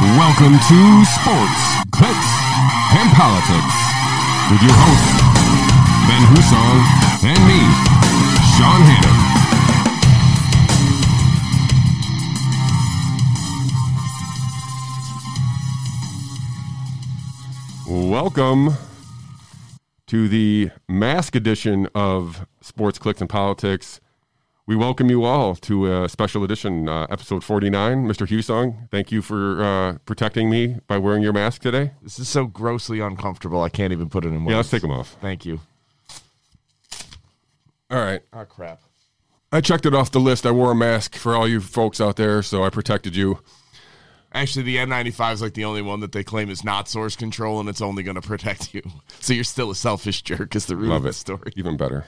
Welcome to Sports, Clicks, and Politics with your hosts, Ben Husong and me, Sean Hannon. Welcome to the mask edition of Sports, Clicks, and Politics. We welcome you all to a special edition, uh, episode 49. Mr. Husong, thank you for uh, protecting me by wearing your mask today. This is so grossly uncomfortable. I can't even put it in words. Yeah, let's take them off. Thank you. All right. Oh crap. I checked it off the list. I wore a mask for all you folks out there, so I protected you. Actually, the N95 is like the only one that they claim is not source control, and it's only going to protect you. So you're still a selfish jerk. Is the root Love of the it. story? Even better.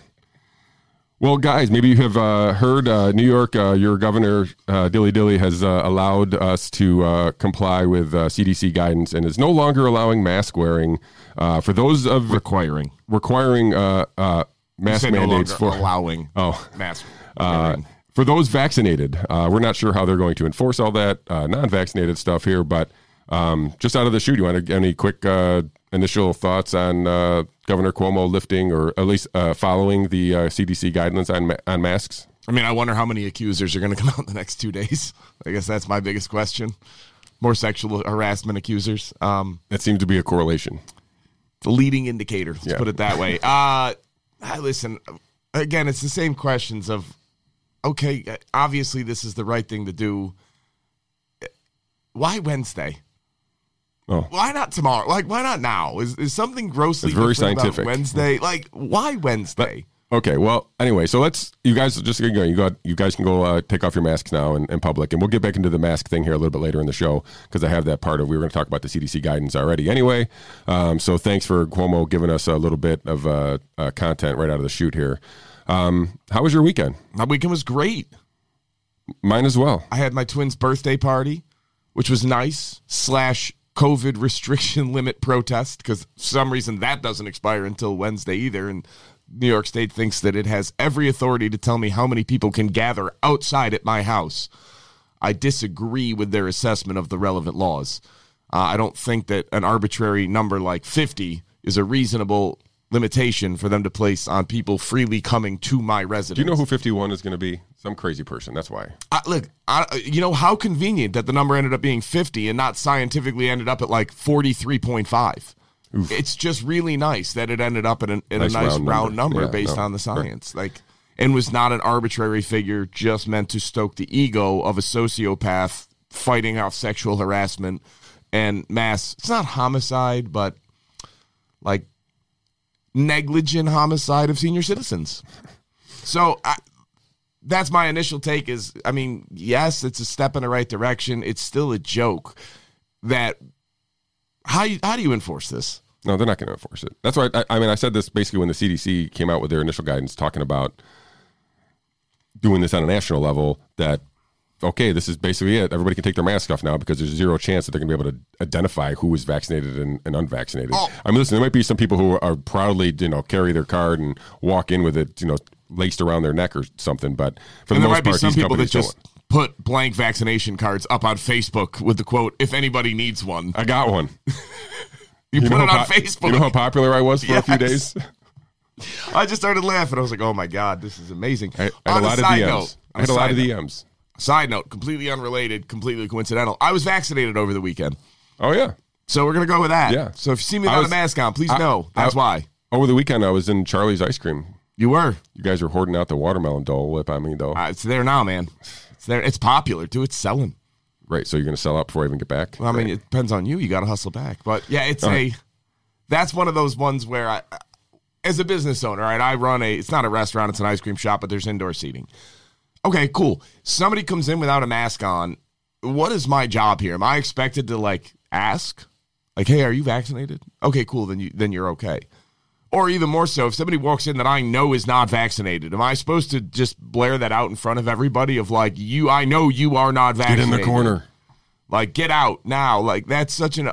Well, guys, maybe you have uh, heard uh, New York, uh, your governor, uh, Dilly Dilly, has uh, allowed us to uh, comply with uh, CDC guidance and is no longer allowing mask wearing uh, for those of Requiring. requiring uh, uh, mask no mandates longer for allowing. Oh. mask. Uh, for those vaccinated, uh, we're not sure how they're going to enforce all that uh, non-vaccinated stuff here, but um, just out of the chute, you want any quick uh, initial thoughts on uh, Governor Cuomo lifting or at least uh, following the uh, CDC guidelines on on masks? I mean, I wonder how many accusers are going to come out in the next two days. I guess that's my biggest question. More sexual harassment accusers. Um, That seems to be a correlation. the leading indicator. Let's Yeah. put it that way. Uh, I listen. Again, it's the same questions of, okay, obviously this is the right thing to do. Why Wednesday? Oh. Why not tomorrow? Like, why not now? Is is something grossly It's very scientific. Wednesday? Like, why Wednesday? Okay, well, anyway, so let's you guys just get going. You got you guys can go uh, take off your masks now in, in public, and we'll get back into the mask thing here a little bit later in the show because I have that part of we were going to talk about the CDC guidance already. Anyway, um, so thanks for Cuomo giving us a little bit of uh, uh, content right out of the shoot here. Um, how was your weekend? My weekend was great. Mine as well. I had my twins' birthday party, which was nice, slash COVID restriction limit protest, because for some reason that doesn't expire until Wednesday either. And New York State thinks that it has every authority to tell me how many people can gather outside at my house. I disagree with their assessment of the relevant laws. Uh, I don't think that an arbitrary number like 50 is a reasonable limitation for them to place on people freely coming to my residence. Do you know who 51 is going to be? Some crazy person. That's why. I, look, I, you know how convenient that the number ended up being 50 and not scientifically ended up at like 43.5. It's just really nice that it ended up at, an, at Nice a nice round round, number. number, Yeah, based no, on the sure. science. Like, and was not an arbitrary figure just meant to stoke the ego of a sociopath fighting off sexual harassment and mass. It's not homicide, but like negligent homicide of senior citizens. So I, that's my initial take is I mean, yes, it's a step in the right direction. It's still a joke that how how do you enforce this? No, they're not going to enforce it. That's why I, I mean I said this basically when the CDC came out with their initial guidance talking about doing this on a national level. That okay, this is basically it. Everybody can take their mask off now because there's zero chance that they're going to be able to identify who is vaccinated and, and unvaccinated. Oh. I mean, listen, there might be some people who are proudly you know carry their card and walk in with it you know laced around their neck or something, but for And the there most might be part, some people that just don't. put blank vaccination cards up on Facebook with the quote, "If anybody needs one, I got one. you, You put it on po- Facebook." You know how popular I was for a few days. I just started laughing. I was like, "Oh my god, this is amazing." I, I had On a lot of DMs. note- I had a lot of DMs. Side note, completely unrelated, completely coincidental. I was vaccinated over the weekend. Oh yeah. So we're gonna go with that. Yeah. So if you see me I without was- a mask on, please I- know that's I- why Over the weekend, I was in Charlie's ice cream. you were. You guys are hoarding out the watermelon Dole Whip on me, though. Uh, it's there now, man. It's there. It's popular too. It's selling. right. So you're going to sell out before I even get back? Well, I mean, Right. it depends on you. You got to hustle back. But yeah, it's All a. right. That's one of those ones where I, as a business owner, right? I run a. It's not a restaurant. It's an ice cream shop, but there's indoor seating. Okay, cool. Somebody comes in without a mask on. What is my job here? Am I expected to like ask, like, "Hey, are you vaccinated?" Okay, cool. Then you then you're okay. Or even more so, if somebody walks in that I know is not vaccinated, am I supposed to just blare that out in front of everybody of like, you, I know you are not vaccinated. get in the corner. Like, get out now. Like, that's such an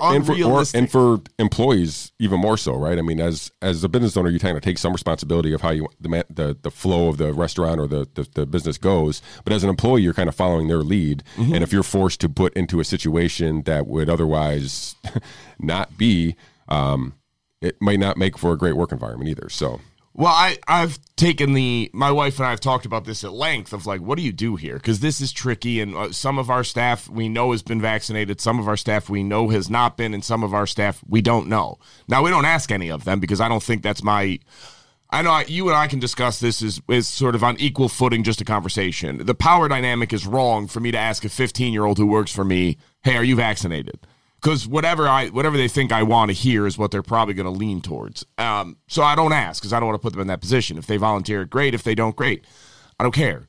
and for, or, and for employees even more so, right? I mean, as as a business owner, you kind of take some responsibility of how you the the, the flow of the restaurant or the, the the business goes. But as an employee, you're kind of following their lead, Mm-hmm. and if you're forced to put into a situation that would otherwise not be, um, it might not make for a great work environment either. So. Well, I I've taken the my wife and I have talked about this at length of like what do you do here because this is tricky and uh, some of our staff we know has been vaccinated, some of our staff we know has not been, and some of our staff we don't know. Now we don't ask any of them because I don't think that's my. I know I- you and I can discuss this is is sort of on equal footing, just a conversation. The power dynamic is wrong for me to ask a 15 year old who works for me, "Hey, are you vaccinated?" Because whatever I whatever they think I want to hear is what they're probably going to lean towards. Um, so I don't ask because I don't want to put them in that position. If they volunteer, great. If they don't, great. I don't care.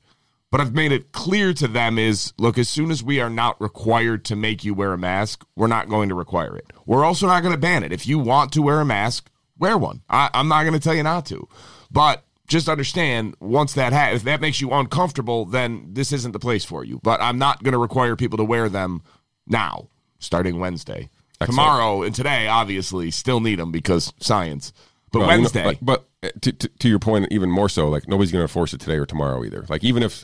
But I've made it clear to them is look, as soon as we are not required to make you wear a mask, we're not going to require it. We're also not going to ban it. If you want to wear a mask, wear one. I, I'm not going to tell you not to. But just understand once that ha- if that makes you uncomfortable, then this isn't the place for you. But I'm not going to require people to wear them now, starting Wednesday. Tomorrow and today, obviously, still need them because science. But Well, you know, Wednesday, but uh, to, to, to your point, even more so, like nobody's going to enforce it today or tomorrow either. Like even if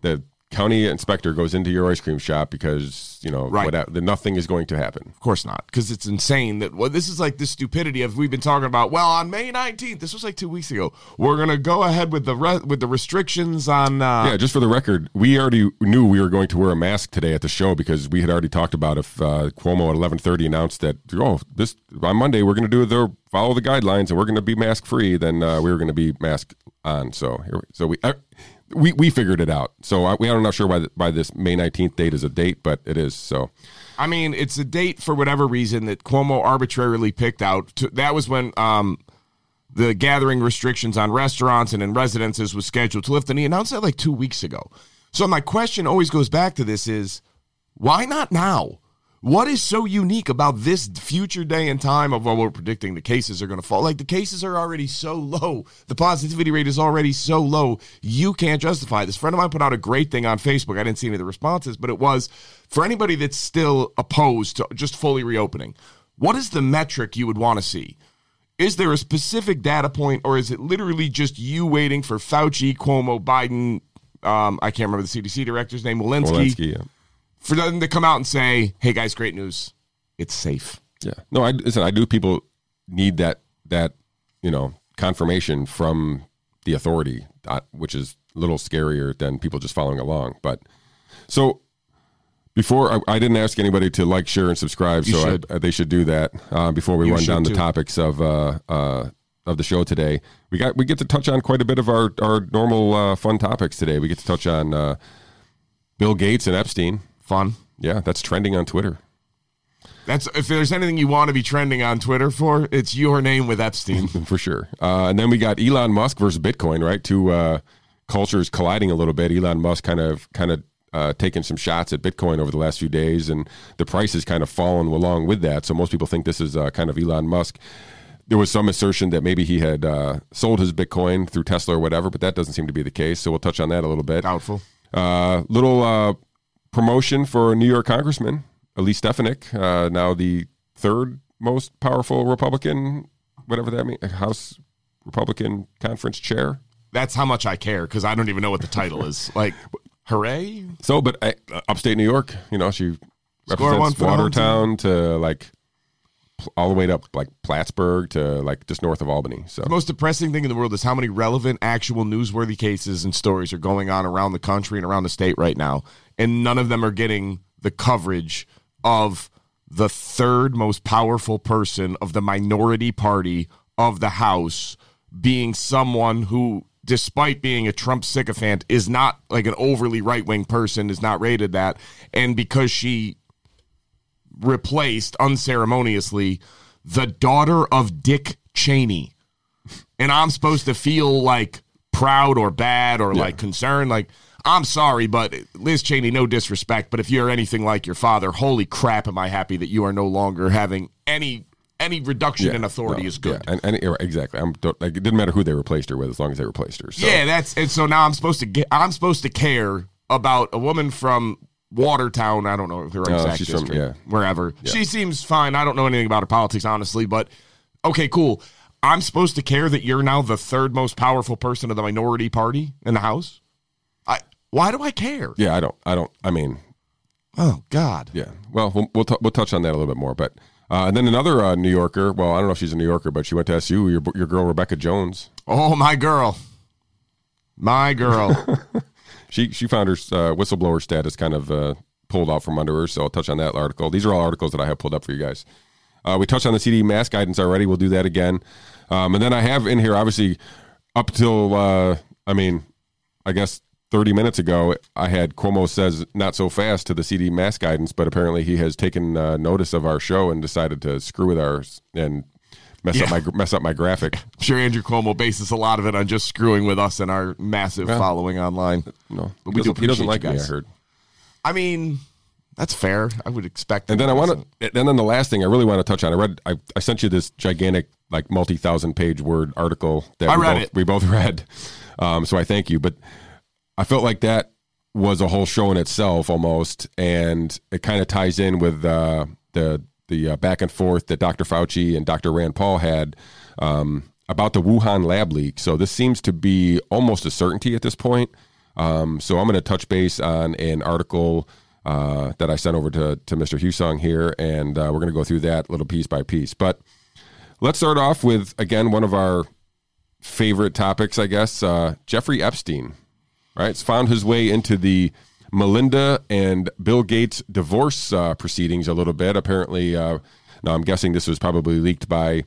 the county inspector goes into your ice cream shop because you know Right. whatever, nothing is going to happen. Of course not, because it's insane that well, this is like the stupidity of we've been talking about. Well, on May nineteenth, this was like two weeks ago. We're gonna go ahead with the re- with the restrictions on. Uh, Yeah, just for the record, we already knew we were going to wear a mask today at the show because we had already talked about if uh, Cuomo at eleven thirty announced that oh this on Monday we're going to do the follow the guidelines and we're going to be mask free, then uh, we were going to be mask on. So here, so we. We, we figured it out. So I, we I'm not sure why the, why this May 19th date is a date, but it is. So I mean, it's a date for whatever reason that Cuomo arbitrarily picked out. To, that was when um, the gathering restrictions on restaurants and in residences was scheduled to lift, and he announced that like two weeks ago. So my question always goes back to this: is why not now? What is so unique about this future day and time of what we're predicting the cases are going to fall? Like the cases are already so low, the positivity rate is already so low. You can't justify this. Friend of mine put out a great thing on Facebook. I didn't see any of the responses, but it was for anybody that's still opposed to just fully reopening. What is the metric you would want to see? Is there a specific data point, or is it literally just you waiting for Fauci, Cuomo, Biden? Um, I can't remember the CDC director's name, Walensky Walensky, yeah. For them to come out and say, "Hey guys, great news, it's safe." Yeah. No, I listen. I do. People need that that you know confirmation from the authority, uh, which is a little scarier than people just following along. But so before I, I didn't ask anybody to like, share, and subscribe, You so. I, they should do that uh, before we You run down the topics of uh, uh, of the show today. We got we get to touch on quite a bit of our our normal uh, fun topics today. We get to touch on uh, Bill Gates and Epstein. Fun. Yeah, that's trending on Twitter. That's if there's anything you want to be trending on Twitter for, it's your name with Epstein. for sure. Uh, and then we got Elon Musk versus Bitcoin, right? Two uh, cultures colliding a little bit. Elon Musk kind of kind of uh, taking some shots at Bitcoin over the last few days, and the price has kind of fallen along with that. So most people think this is uh, kind of Elon Musk. There was some assertion that maybe he had uh, sold his Bitcoin through Tesla or whatever, but that doesn't seem to be the case. So we'll touch on that a little bit. Doubtful. Uh, little uh, promotion for New York Congressman Elise Stefanik, uh, now the third most powerful Republican, whatever that means, House Republican Conference chair. That's how much I care because I don't even know what the title is. Like, hooray! So, but uh, upstate New York, you know, she Score represents Watertown to like all the way up like Plattsburgh to like just north of Albany. So The most depressing thing in the world is how many relevant, actual, newsworthy cases and stories are going on around the country and around the state right now, and none of them are getting the coverage of the third most powerful person of the minority party of the House being someone who, despite being a Trump sycophant, is not like an overly right wing person, is not rated that. And because she replaced unceremoniously the daughter of Dick Cheney. And I'm supposed to feel like proud or bad or like concerned. Like, I'm sorry, but Liz Cheney, no disrespect, but if you're anything like your father, holy crap, am I happy that you are no longer having any any reduction in authority no, is good. Yeah, and, and exactly. I'm like it didn't matter who they replaced her with as long as they replaced her. So. Yeah, that's and so now I'm supposed to get I'm supposed to care about a woman from Watertown. I don't know her Oh, exact she's from- yeah. wherever. She seems fine. I don't know anything about her politics, honestly, but okay, cool. I'm supposed to care that you're now the third most powerful person of the minority party in the House. I why do I care? Yeah, I don't. I don't. I mean, Oh God. yeah. Well, we'll we'll, t- we'll touch on that a little bit more. But uh, and then another uh, New Yorker. Well, I don't know if she's a New Yorker, but she went to SU. Your your girl Rebekah Jones. Oh my girl. My girl. She she found her uh, whistleblower status kind of uh, pulled out from under her. So I'll touch on that article. These are all articles that I have pulled up for you guys. Uh, we touched on the CD mask guidance already. We'll do that again. Um, and then I have in here, obviously, up till uh, I mean, I guess 30 minutes ago, I had Cuomo says not so fast to the CD mask guidance, but apparently he has taken uh, notice of our show and decided to screw with ours and mess up my mess up my graphic. I'm sure Andrew Cuomo bases a lot of it on just screwing with us and our massive following online. No, But he we do doesn't, he doesn't like you me. I heard. I mean, that's fair. I would expect. And then I want to, and then the last thing I really want to touch on. I read, I, I sent you this gigantic, like multi-thousand page word article that I we read both, it. we both read. Um, so I thank you, but I felt like that was a whole show in itself almost, and it kind of ties in with uh, the the uh, back and forth that Dr. Fauci and Dr. Rand Paul had um, about the Wuhan lab leak. So this seems to be almost a certainty at this point. Um, so I'm going to touch base on an article uh, that I sent over to, to Mr. Husong here, and uh, we're going to go through that little piece by piece. But let's start off with, again, one of our favorite topics, I guess uh, Jeffrey Epstein, right? It's found his way into the Melinda and Bill Gates divorce uh, proceedings a little bit. Apparently, uh, now I'm guessing this was probably leaked by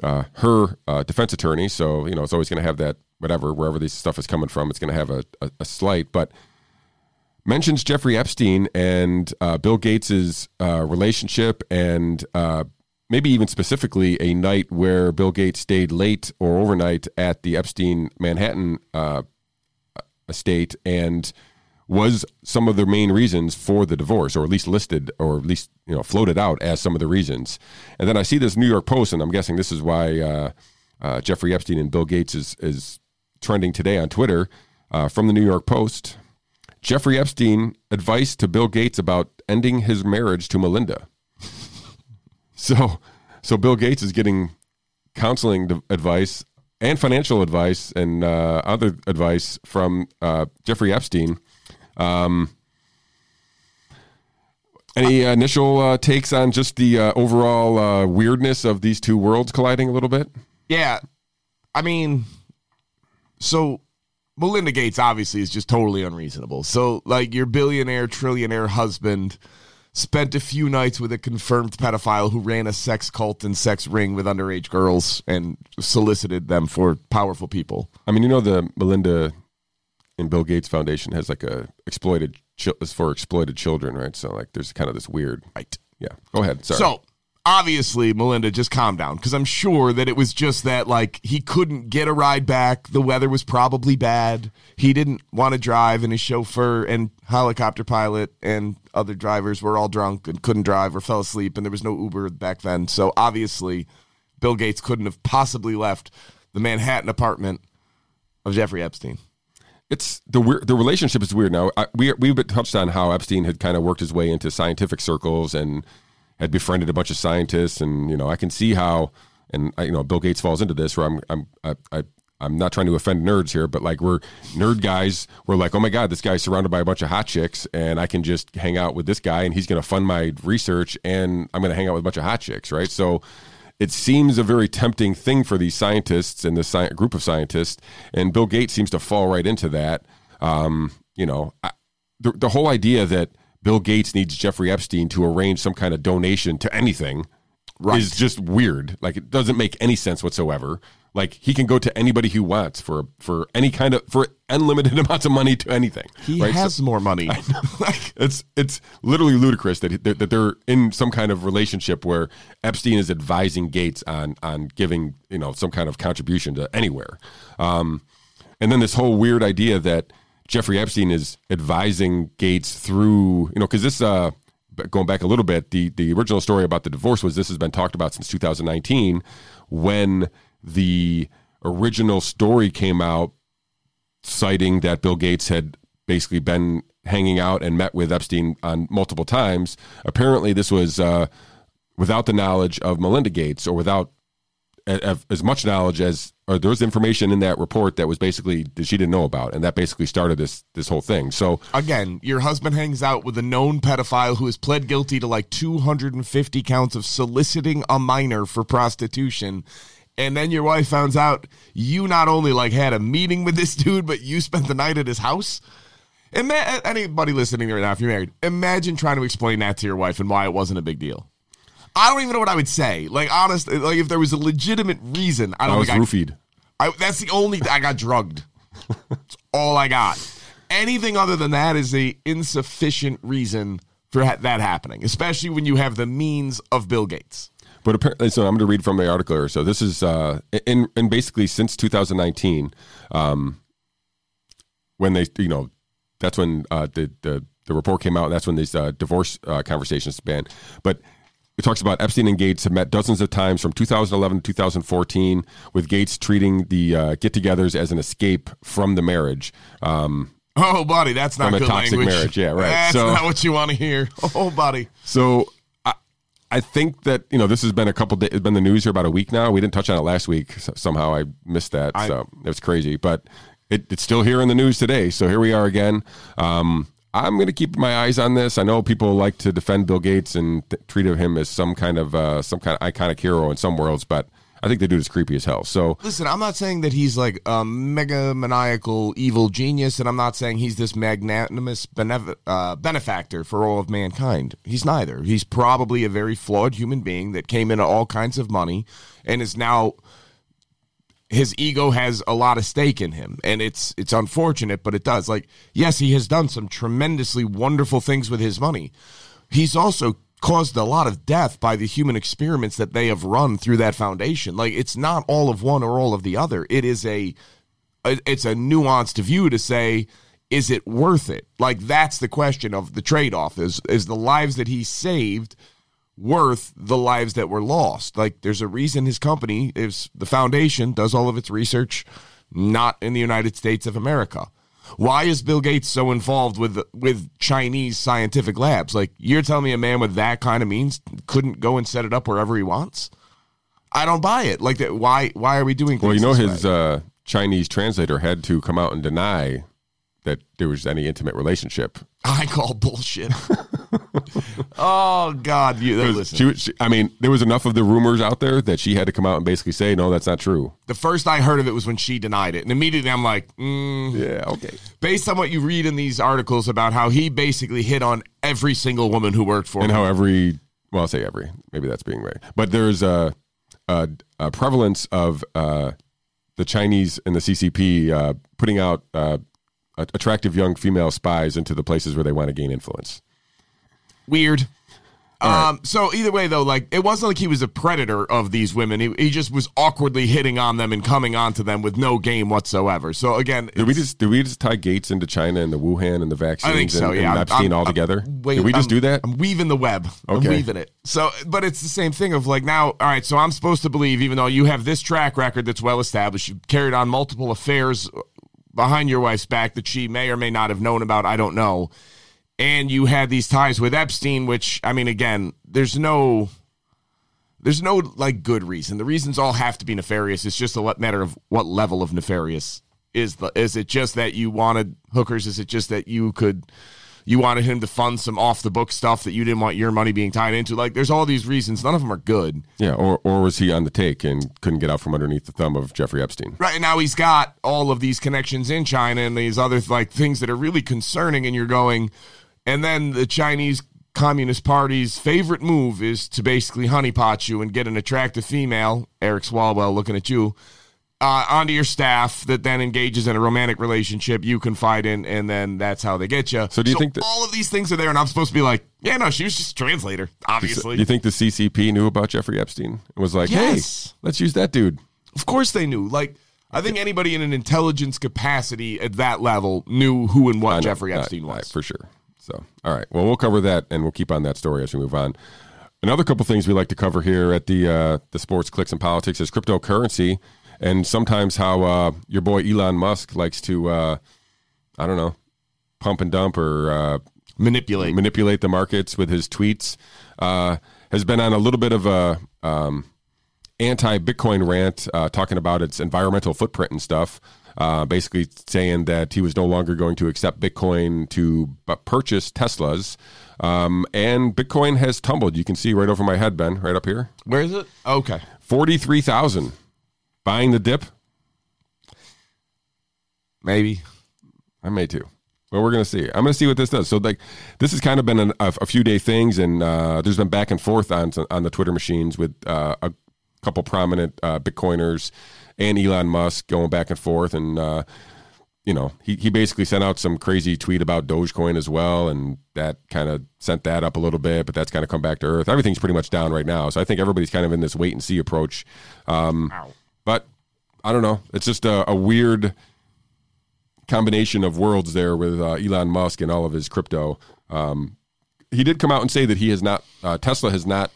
uh, her uh, defense attorney. So, you know, it's always going to have that, whatever, wherever this stuff is coming from, it's going to have a, a, a slight. But mentions Jeffrey Epstein and uh, Bill Gates's uh, relationship, and maybe even specifically a night where Bill Gates stayed late or overnight at the Epstein Manhattan estate, and was some of the main reasons for the divorce, or at least listed, or at least you know floated out as some of the reasons. And then I see this New York Post, and I'm guessing this is why uh, uh, Jeffrey Epstein and Bill Gates is is trending today on Twitter uh, from the New York Post. Jeffrey Epstein advice to Bill Gates about ending his marriage to Melinda. so, so Bill Gates is getting counseling advice and financial advice and uh, other advice from uh, Jeffrey Epstein. Um, any initial uh, takes on just the uh, overall uh, weirdness of these two worlds colliding a little bit? Yeah. I mean, so Melinda Gates obviously is just totally unreasonable. So, like, your billionaire, trillionaire husband spent a few nights with a confirmed pedophile who ran a sex cult and sex ring with underage girls and solicited them for powerful people. I mean, you know, the Melinda and Bill Gates Foundation has like a exploited is for exploited children, right? So like, there's kind of this weird. Right. Yeah. Go ahead. Sorry. So obviously, Melinda, just calm down because I'm sure that it was just that like he couldn't get a ride back. The weather was probably bad. He didn't want to drive, and his chauffeur and helicopter pilot and other drivers were all drunk and couldn't drive or fell asleep, and there was no Uber back then. So obviously, Bill Gates couldn't have possibly left the Manhattan apartment of Jeffrey Epstein. It's the weird, the relationship is weird. Now I, we we've touched on how Epstein had kind of worked his way into scientific circles and had befriended a bunch of scientists, and you know I can see how, and I, you know Bill Gates falls into this where I'm I'm I, I I'm not trying to offend nerds here, but like we're nerd guys. We're like, oh my god, this guy's surrounded by a bunch of hot chicks, and I can just hang out with this guy, and he's going to fund my research, and I'm going to hang out with a bunch of hot chicks, right? So it seems a very tempting thing for these scientists and this sci- group of scientists, and Bill Gates seems to fall right into that. Um, you know, I, the, the whole idea that Bill Gates needs Jeffrey Epstein to arrange some kind of donation to anything Right. is just weird. Like it doesn't make any sense whatsoever. Like he can go to anybody he wants for for any kind of for unlimited amounts of money to anything. He right? So- has more money. like, it's it's literally ludicrous that, he- that that they're in some kind of relationship where Epstein is advising Gates on on giving you know some kind of contribution to anywhere, um, and then this whole weird idea that Jeffrey Epstein is advising Gates through you know because this uh going back a little bit the the original story about the divorce was this has been talked about since 2019 when the original story came out citing that Bill Gates had basically been hanging out and met with Epstein on multiple times. Apparently, this was uh, without the knowledge of Melinda Gates or without as much knowledge as or there was information in that report that was basically that she didn't know about. And that basically started this this whole thing. So again your husband hangs out with a known pedophile who has pled guilty to like 250 counts of soliciting a minor for prostitution and then your wife finds out you not only like had a meeting with this dude but you spent the night at his house And Ima- anybody listening right now if you're married imagine trying to explain that to your wife and why it wasn't a big deal I don't even know what I would say. Like, honestly, like if there was a legitimate reason, I don't I was think roofied. I, I, that's the only. I got drugged. That's all I got. Anything other than that is a insufficient reason for ha- that happening, especially when you have the means of Bill Gates. But apparently, so I'm going to read from the article here. So this is uh, in and basically since 2019, um, when they you know that's when uh, the the the report came out. And That's when these uh, divorce uh, conversations began. But it talks about Epstein and Gates have met dozens of times from 2011 to 2014, with Gates treating the uh, get-togethers as an escape from the marriage. Um, oh, buddy, that's not from a toxic language. marriage. Yeah, right. That's so, not what you want to hear. Oh, buddy. So I, think that you know this has been a couple. Days, it's been the news here about a week now. We didn't touch on it last week. So somehow I missed that. I- so it was crazy, but it, it's still here in the news today. So here we are again. Um, I'm going to keep my eyes on this. I know people like to defend Bill Gates and th- treat of him as some kind of uh, some kind of iconic hero in some worlds, but I think the dude is creepy as hell. So Listen, I'm not saying that he's like a mega maniacal evil genius, and I'm not saying he's this magnanimous benev- uh, benefactor for all of mankind. He's neither. He's probably a very flawed human being that came into all kinds of money and is now his ego has a lot of stake in him and it's it's unfortunate but it does like yes he has done some tremendously wonderful things with his money he's also caused a lot of death by the human experiments that they have run through that foundation like it's not all of one or all of the other it is a it's a nuanced view to say is it worth it like that's the question of the trade-off is is the lives that he saved worth the lives that were lost. Like there's a reason his company is the foundation does all of its research not in the United States of America. Why is Bill Gates so involved with with Chinese scientific labs? Like you're telling me a man with that kind of means couldn't go and set it up wherever he wants? I don't buy it. Like that why why are we doing well, you know his uh, Chinese translator had to come out and deny that there was any intimate relationship. I call bullshit. oh God, you listen. She, she, I mean, there was enough of the rumors out there that she had to come out and basically say, "No, that's not true." the first I heard of it was when she denied it, and immediately I'm like, mm, Yeah, okay. based on what you read in these articles about how he basically hit on every single woman who worked for And him. how every, well, I'll say every, maybe that's being right, but there's a, a, a prevalence of uh, the Chinese and the CCP uh, putting out uh, attractive young female spies into the places where they want to gain influence. Weird. Um, so either way though, like it wasn't like he was a predator of these women. He, he just was awkwardly hitting on them and coming onto them with no game whatsoever. So again, Did we just did we just tie Gates into China and the Wuhan and the vaccines I think so. and, Yeah, and Epstein I'm- all I'm together? wait- did we just I'm- do that? I'm weaving the web. I'm Okay. weaving it. So, but it's the same thing of like now. All right, so I'm supposed to believe, even though you have this track record that's well established, you carried on multiple affairs behind your wife's back that she may or may not have known about. I don't know. And you had these ties with Epstein, which I mean, again, there's no. There's no like good reason. The reasons all have to be nefarious. It's just a matter of what level of nefarious is the. Is it just that you wanted hookers? Is it just that you could, you wanted him to fund some off the book stuff that you didn't want your money being tied into? Like, there's all these reasons. None of them are good. yeah, or or was he on the take and couldn't get out from underneath the thumb of Jeffrey Epstein? Right now, he's got all of these connections in China and these other like things that are really concerning. And you're going, and then the Chinese Communist Party's favorite move is to basically honeypot you and get an attractive female, Eric Swalwell, looking at you, uh, onto your staff that then engages in a romantic relationship you confide in, and then that's how they get you. So do you think that- all of these things are there, and I'm supposed to be like, yeah, no, she was just a translator, obviously. Do you think the CCP knew about Jeffrey Epstein and was like, Yes. "Hey, let's use that dude"? Of course they knew. Like I think anybody in an intelligence capacity at that level knew who and what know. Jeffrey Epstein right, was. for sure. So, all right. Well, we'll cover that, and we'll keep on that story as we move on. Another couple things we like to cover here at the uh, the sports clicks and politics is cryptocurrency, and sometimes how uh, your boy Elon Musk likes to, uh, I don't know, pump and dump or uh, Manipulate. manipulate the markets with his tweets. Uh, has been on a little bit of a um, anti-Bitcoin rant, uh, talking about its environmental footprint and stuff. Uh, basically saying that he was no longer going to accept Bitcoin to purchase Teslas. Um, and Bitcoin has tumbled. You can see right over my head, Ben, right up here. Where is it? Okay. 43,000. Buying the dip? Maybe. I may too. But we're going to see. I'm going to see what this does. So, like, this has kind of been an, a, a few day things, and uh, there's been back and forth on on the Twitter machines with uh, a couple prominent uh, Bitcoiners and Elon Musk going back and forth, and uh, you know, he he basically sent out some crazy tweet about Dogecoin as well, and that kind of sent that up a little bit, but that's kind of come back to earth. Everything's pretty much down right now, so I think everybody's kind of in this wait and see approach. Um, but I don't know. It's just a, a weird combination of worlds there with uh, Elon Musk and all of his crypto. Um, he did come out and say that he has not, uh, Tesla has not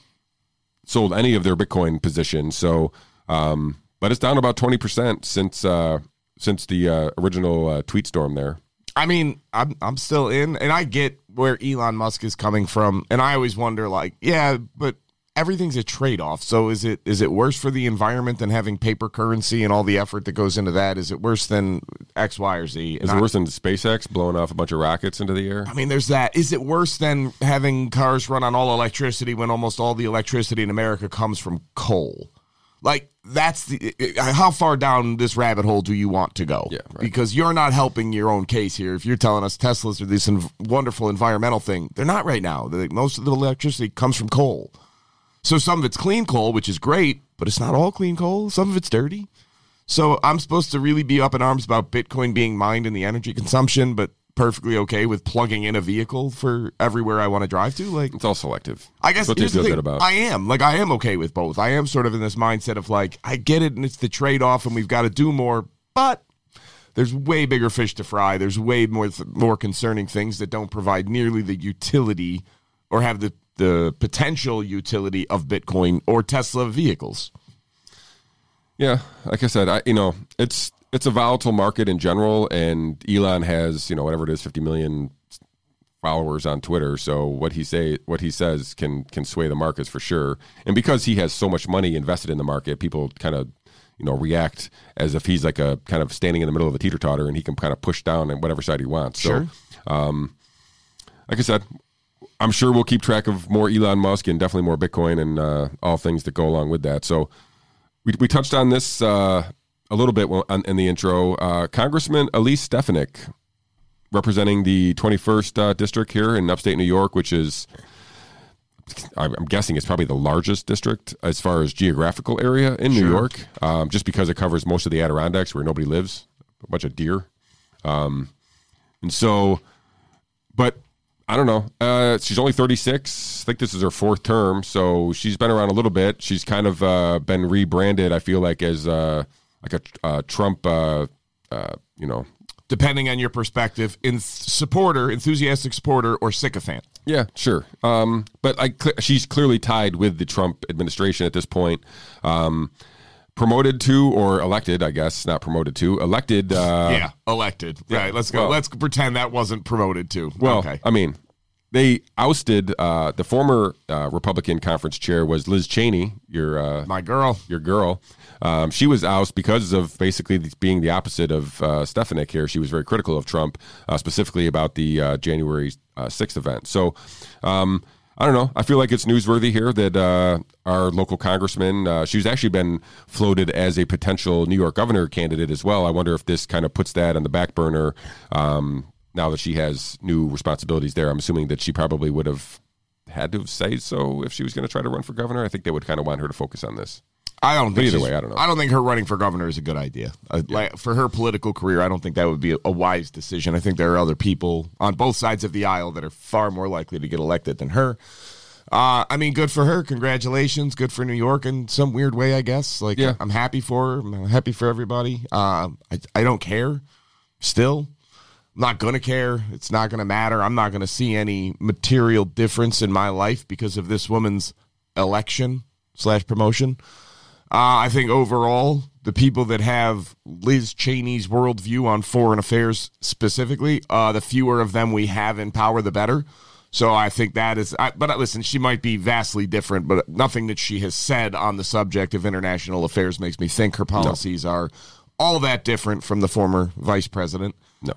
sold any of their Bitcoin position. So, um, but it's down about twenty percent since uh, since the uh, original uh, tweet storm there. I mean, I'm I'm still in, and I get where Elon Musk is coming from, and I always wonder, like, yeah, but everything's a trade off. So is it is it worse for the environment than having paper currency and all the effort that goes into that? Is it worse than X, Y, or Z? Is it worse than SpaceX blowing off a bunch of rockets into the air? I mean, there's that. Is it worse than having cars run on all electricity when almost all the electricity in America comes from coal? Like that's the how far down this rabbit hole do you want to go? Yeah, right. Because you're not helping your own case here. If you're telling us Teslas are this inv- wonderful environmental thing, they're not right now. They're- most of the electricity comes from coal. So some of it's clean coal, which is great, but it's not all clean coal. Some of it's dirty. So I'm supposed to really be up in arms about Bitcoin being mined and the energy consumption, but perfectly okay with plugging in a vehicle for everywhere I want to drive to. Like, It's all selective. I guess what here's the feel good about. I am like I am okay with both. I am sort of in this mindset of like I get it, and it's the trade off, and we've got to do more, but. There's way bigger fish to fry. There's way more more concerning things that don't provide nearly the utility or have the the potential utility of Bitcoin or Tesla vehicles. Yeah, like I said, I you know it's it's a volatile market in general, and Elon has you know whatever it is, fifty million followers on Twitter. So what he say what he says can can sway the markets for sure. And because he has so much money invested in the market, people kind of you know react as if he's like a kind of standing in the middle of a teeter totter, and he can kind of push down on whatever side he wants. Sure. So, um, like I said. I'm sure we'll keep track of more Elon Musk and definitely more Bitcoin and uh, all things that go along with that. So, we, we touched on this uh, a little bit in the intro. Uh, Congressman Elise Stefanik, representing the 21st uh, district here in upstate New York, which is, I'm I'm guessing, it's probably the largest district as far as geographical area in New York, um, just because it covers most of the Adirondacks where nobody lives, a bunch of deer. Um, and so, but I don't know. Uh, she's only 36. I think this is her fourth term, so she's been around a little bit. She's kind of uh, been rebranded. I feel like as uh, like a uh, Trump, uh, uh, you know. Depending on your perspective, in supporter, enthusiastic supporter, or sycophant. Yeah, sure. Um, but I, she's clearly tied with the Trump administration at this point. Um, promoted to or elected, I guess, not promoted to, elected. Uh, yeah, elected. right. Let's go. well- let's pretend that wasn't promoted to. Well, okay. I mean, they ousted uh, the former uh, Republican conference chair was Liz Cheney, your uh, My girl. your girl. Um, she was ousted because of basically being the opposite of uh, Stefanik here. She was very critical of Trump, uh, specifically about the uh, January uh, 6th event. So, um, I don't know. I feel like it's newsworthy here that uh, our local congressman, uh, she's actually been floated as a potential New York governor candidate as well. I wonder if this kind of puts that on the back burner um, now that she has new responsibilities there. I'm assuming that she probably would have had to said so if she was going to try to run for governor. I think they would kind of want her to focus on this. I don't. Think either way, I don't know. I don't think her running for governor is a good idea. Uh, Like for her political career, I don't think that would be a, a wise decision. I think there are other people on both sides of the aisle that are far more likely to get elected than her. Uh, I mean, good for her. Congratulations. Good for New York in some weird way, I guess. Like, Yeah. I'm happy for her. I'm happy for everybody. Um, I, I don't care. Still, I'm not going to care. It's not going to matter. I'm not going to see any material difference in my life because of this woman's election slash promotion. Uh, I think overall, the people that have Liz Cheney's worldview on foreign affairs specifically, uh, the fewer of them we have in power, the better. So I think that is, I, but listen, she might be vastly different, but nothing that she has said on the subject of international affairs makes me think her policies no. are all that different from the former vice president. No.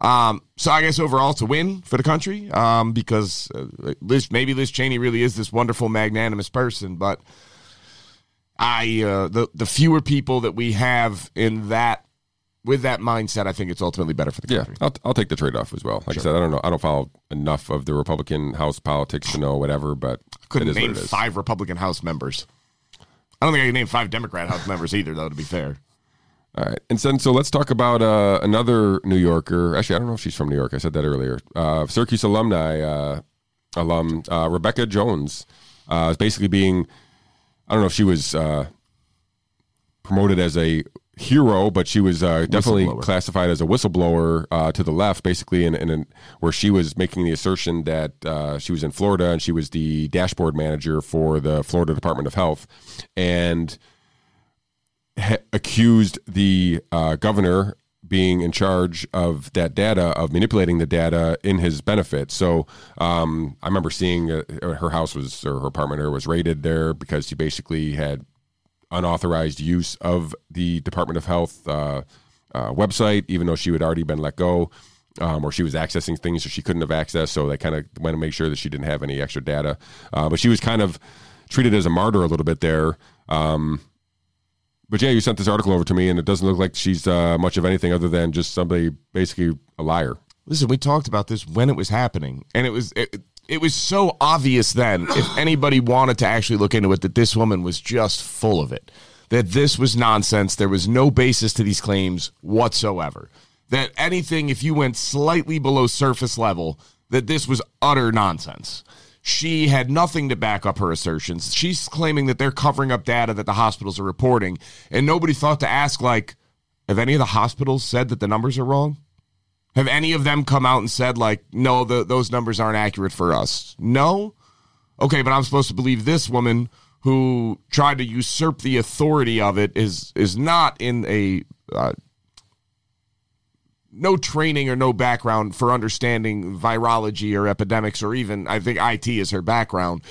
Um, so I guess overall it's a win for the country um, because uh, Liz, maybe Liz Cheney really is this wonderful, magnanimous person, but I uh, the the fewer people that we have in that with that mindset, I think it's ultimately better for the country. Yeah, I'll, I'll take the trade off as well. Like sure. I said, I don't know, I don't follow enough of the Republican House politics to know whatever, but couldn't name five Republican House members. I don't think I can name five Democrat House members either, though. To be fair. All right, and so, so let's talk about uh, another New Yorker. Actually, I don't know if she's from New York. I said that earlier. Uh, Syracuse alumni, uh, alum uh, Rebekah Jones, uh, is basically being. I don't know if she was uh, promoted as a hero, but she was uh, definitely classified as a whistleblower uh, to the left, basically, in, in, in, where she was making the assertion that uh, she was in Florida and she was the dashboard manager for the Florida Department of Health, and ha- accused the uh, governor being in charge of that data, of manipulating the data in his benefit. So um, I remember seeing uh, her house was or her apartment or was raided there because she basically had unauthorized use of the Department of Health uh, uh, website, even though she had already been let go. Um, or she was accessing things that she couldn't have accessed, so they kind of went to make sure that she didn't have any extra data. Uh, but she was kind of treated as a martyr a little bit there. Um, but yeah, you sent this article over to me, and it doesn't look like she's uh, much of anything other than just somebody basically a liar. Listen, we talked about this when it was happening, and it was it, it was so obvious then, if anybody wanted to actually look into it, that this woman was just full of it. That this was nonsense. There was no basis to these claims whatsoever. That anything, if you went slightly below surface level, that this was utter nonsense. She had nothing to back up her assertions. She's claiming that they're covering up data that the hospitals are reporting, and nobody thought to ask, like, have any of the hospitals said that the numbers are wrong? Have any of them come out and said like, no, the, those numbers aren't accurate for us? No. Okay, but I'm supposed to believe this woman who tried to usurp the authority of it is is not in a uh, no training or no background for understanding virology or epidemics or even I think IT is her background.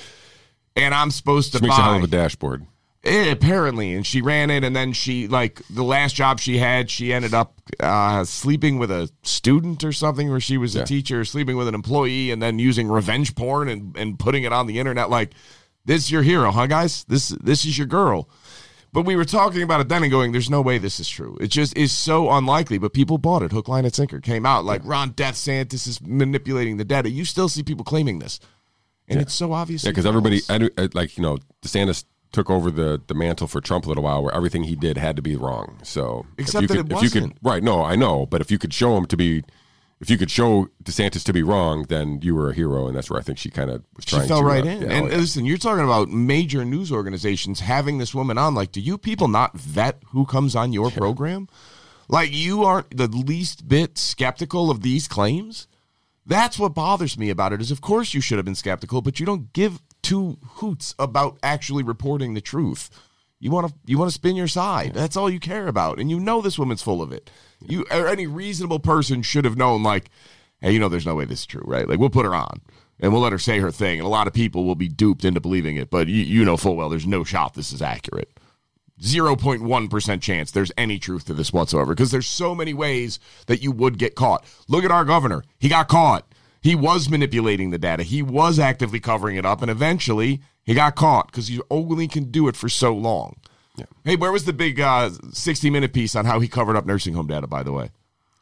And I'm supposed to she makes buy, a hell of a dashboard. Eh, apparently, and she ran it, and then she like the last job she had, she ended up uh, sleeping with a student or something, where she was yeah. a teacher, sleeping with an employee, and then using revenge porn and, and putting it on the internet. Like, this is your hero, huh, guys? This this is your girl. But we were talking about it then and going, there's no way this is true. It just is so unlikely. But people bought it. Hook, line, and sinker came out like Ron DeSantis is manipulating the data. You still see people claiming this. And yeah. it's so obvious. Yeah, because everybody, uh, like, you know, DeSantis took over the the mantle for Trump a little while, where everything he did had to be wrong. So except that could, it wasn't. If you could, right? No, I know, but if you could show him to be, if you could show DeSantis to be wrong, then you were a hero, and that's where I think she kind of was trying. She fell to, right uh, in. Yeah, and yeah. listen, you're talking about major news organizations having this woman on. Like, do you people not vet who comes on your yeah. program? Like, you aren't the least bit skeptical of these claims. That's what bothers me about it. Is of course you should have been skeptical, but you don't give two hoots about actually reporting the truth. You want to you want to spin your side. That's all you care about, and you know this woman's full of it. You or any reasonable person should have known, like, hey, you know, there's no way this is true, right? Like, we'll put her on and we'll let her say her thing, and a lot of people will be duped into believing it. But you, you know full well there's no shot this is accurate. 0.1% chance there's any truth to this whatsoever because there's so many ways that you would get caught. Look at our governor. He got caught. He was manipulating the data. He was actively covering it up and eventually he got caught because you only can do it for so long. Yeah. Hey, where was the big uh, 60 minute piece on how he covered up nursing home data, by the way?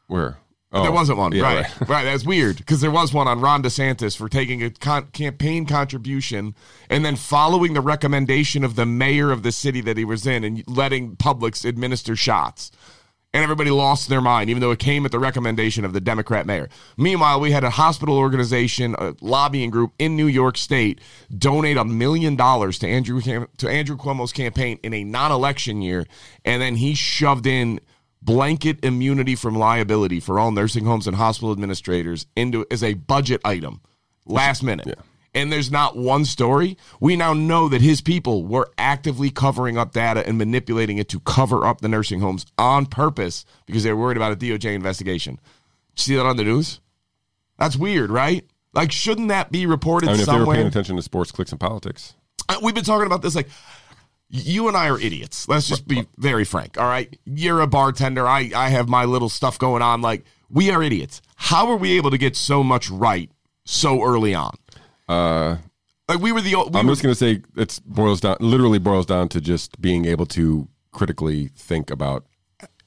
Where? Oh, there wasn't one. Yeah, right. Right. right. That's weird because there was one on Ron DeSantis for taking a con- campaign contribution and then following the recommendation of the mayor of the city that he was in and letting Publix administer shots and everybody lost their mind, even though it came at the recommendation of the Democrat mayor. Meanwhile, we had a hospital organization, a lobbying group in New York State, donate a million dollars to Andrew to Andrew Cuomo's campaign in a non-election year, and then he shoved in blanket immunity from liability for all nursing homes and hospital administrators into as a budget item last minute. Yeah. And there's not one story, we now know that his people were actively covering up data and manipulating it to cover up the nursing homes on purpose because they were worried about a DOJ investigation. See that on the news? That's weird, right? Like, shouldn't that be reported I mean, if they were somewhere? paying attention to sports, clicks, and politics, Uh, We've been talking about this like you and I are idiots. Let's just be very frank. All right. You're a bartender. I, I have my little stuff going on. Like, we are idiots. How are we able to get so much right so early on? Uh, Like we were the we I'm were, just going to say it boils down, literally boils down to just being able to critically think about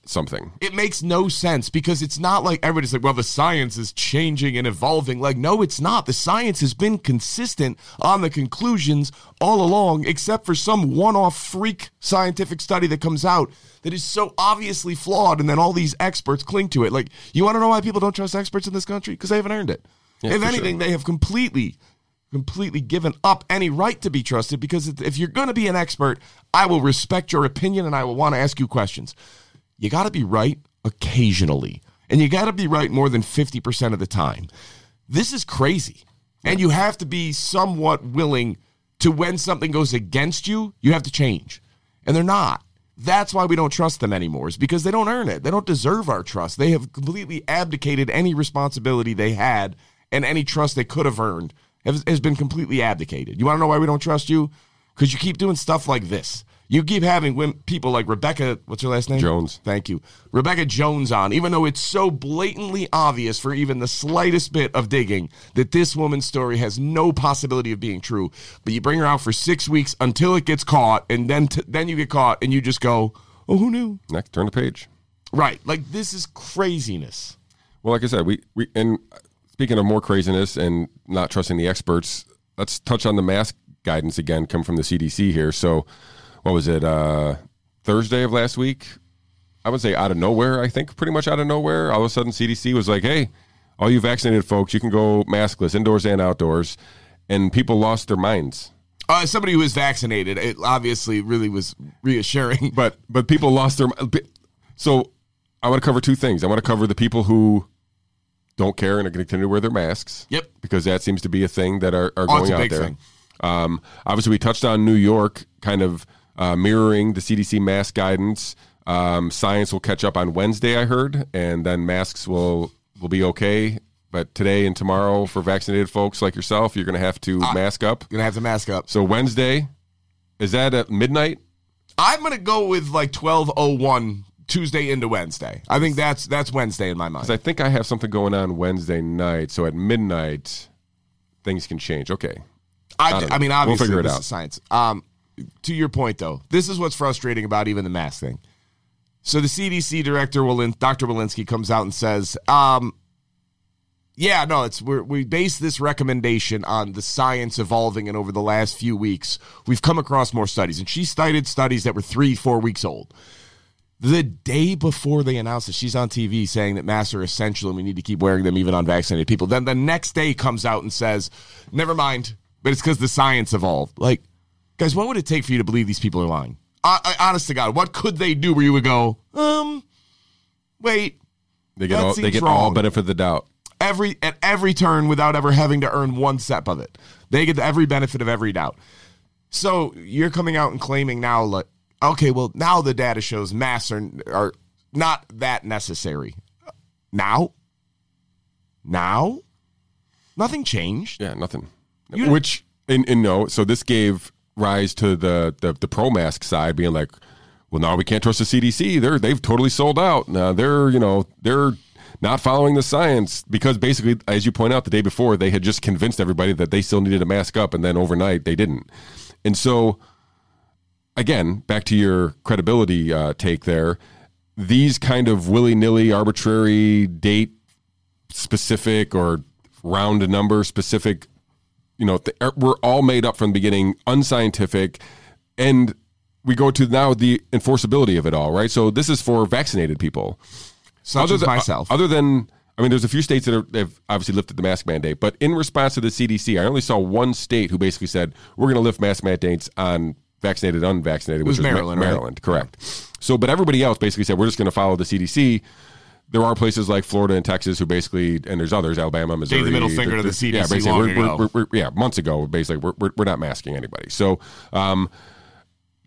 something. it makes no sense because it's not like everybody's like, well, the science is changing and evolving. Like, no, it's not. The science has been consistent on the conclusions all along, except for some one off freak scientific study that comes out that is so obviously flawed. And then all these experts cling to it. Like, you want to know why people don't trust experts in this country? Because they haven't earned it. Yeah, if anything, they have completely completely given up any right to be trusted because if you're going to be an expert, I will respect your opinion and I will want to ask you questions. You got to be right occasionally, and you got to be right more than 50% of the time. This is crazy. And you have to be somewhat willing to when something goes against you, you have to change. And they're not. That's why we don't trust them anymore, is because they don't earn it. They don't deserve our trust. They have completely abdicated any responsibility they had and any trust they could have earned has, has been completely abdicated. You want to know why we don't trust you? Because you keep doing stuff like this. You keep having women, people like Rebekah, what's her last name? Jones. Thank you. Rebekah Jones on, even though it's so blatantly obvious for even the slightest bit of digging that this woman's story has no possibility of being true. But you bring her out for six weeks until it gets caught, and then t- then you get caught, and you just go, oh, who knew? Next, turn the page. Right. Like, this is craziness. Well, like I said, we, we and speaking of more craziness and not trusting the experts, let's touch on the mask guidance again. Come from the CDC here. So, what was it? Uh, Thursday of last week. I would say out of nowhere. I think pretty much out of nowhere. All of a sudden, CDC was like, "Hey, all you vaccinated folks, you can go maskless indoors and outdoors," and people lost their minds. Uh, somebody who is vaccinated, it obviously really was reassuring. But but people lost their. So I want to cover two things. I want to cover the people who don't care and are going to continue to wear their masks. Yep. because that seems to be a thing that are, are Oh, going out there. Um, obviously, we touched on New York, kind of uh, mirroring the CDC mask guidance. Um, science will catch up on Wednesday, I heard, and then masks will will be okay. But today and tomorrow, for vaccinated folks like yourself, you're going to have to mask up. You're Gonna have to mask up. So Wednesday, is that at midnight? I'm gonna go with like 12:01 Tuesday into Wednesday. I think that's that's Wednesday in my mind. 'Cause I think I have something going on Wednesday night. So at midnight, things can change. Okay. I, don't I, know. mean, We'll obviously, figure it this out. is science. Um, to your point, though, this is what's frustrating about even the mask thing. So the CDC director, Walin, Dr. Walensky, comes out and says, um, "Yeah, no, it's we're, we base this recommendation on the science evolving, and over the last few weeks, we've come across more studies." And she cited studies that were three, four weeks old. The day before they announced it, she's on TV saying that masks are essential and we need to keep wearing them even on vaccinated people. Then the next day comes out and says, "Never mind, but it's because the science evolved." Like, guys, what would it take for you to believe these people are lying? I, I, honest to God, what could they do where you would go, um, wait, They get That all they get all wrong. benefit of the doubt. every at every turn without ever having to earn one step of it. They get every benefit of every doubt. So you're coming out and claiming now, like, okay, well, now the data shows masks are, are not that necessary. Now, now, nothing changed. Yeah, nothing. You- Which and, and no, so this gave rise to the, the the pro mask side being like, well, now we can't trust the CDC. They're they've totally sold out. Now they're you know they're not following the science because basically, as you point out, the day before they had just convinced everybody that they still needed to mask up, and then overnight they didn't. And so, again, back to your credibility uh, take there. These kind of willy nilly, arbitrary date specific or round number specific you know th- we're all made up from the beginning unscientific and we go to now the enforceability of it all right so this is for vaccinated people Such as than, myself. other than i mean there's a few states that are, have obviously lifted the mask mandate but in response to the cdc i only saw one state who basically said we're going to lift mask mandates on vaccinated unvaccinated was which was Ma- Maryland, right? maryland correct so but everybody else basically said we're just going to follow the cdc there are places like Florida and Texas who basically, and there's others, Alabama, Missouri. the middle finger to the CDC Yeah, basically, long we're, we're, ago. we're, yeah, months ago, basically, we're, we're, we're not masking anybody. So, um,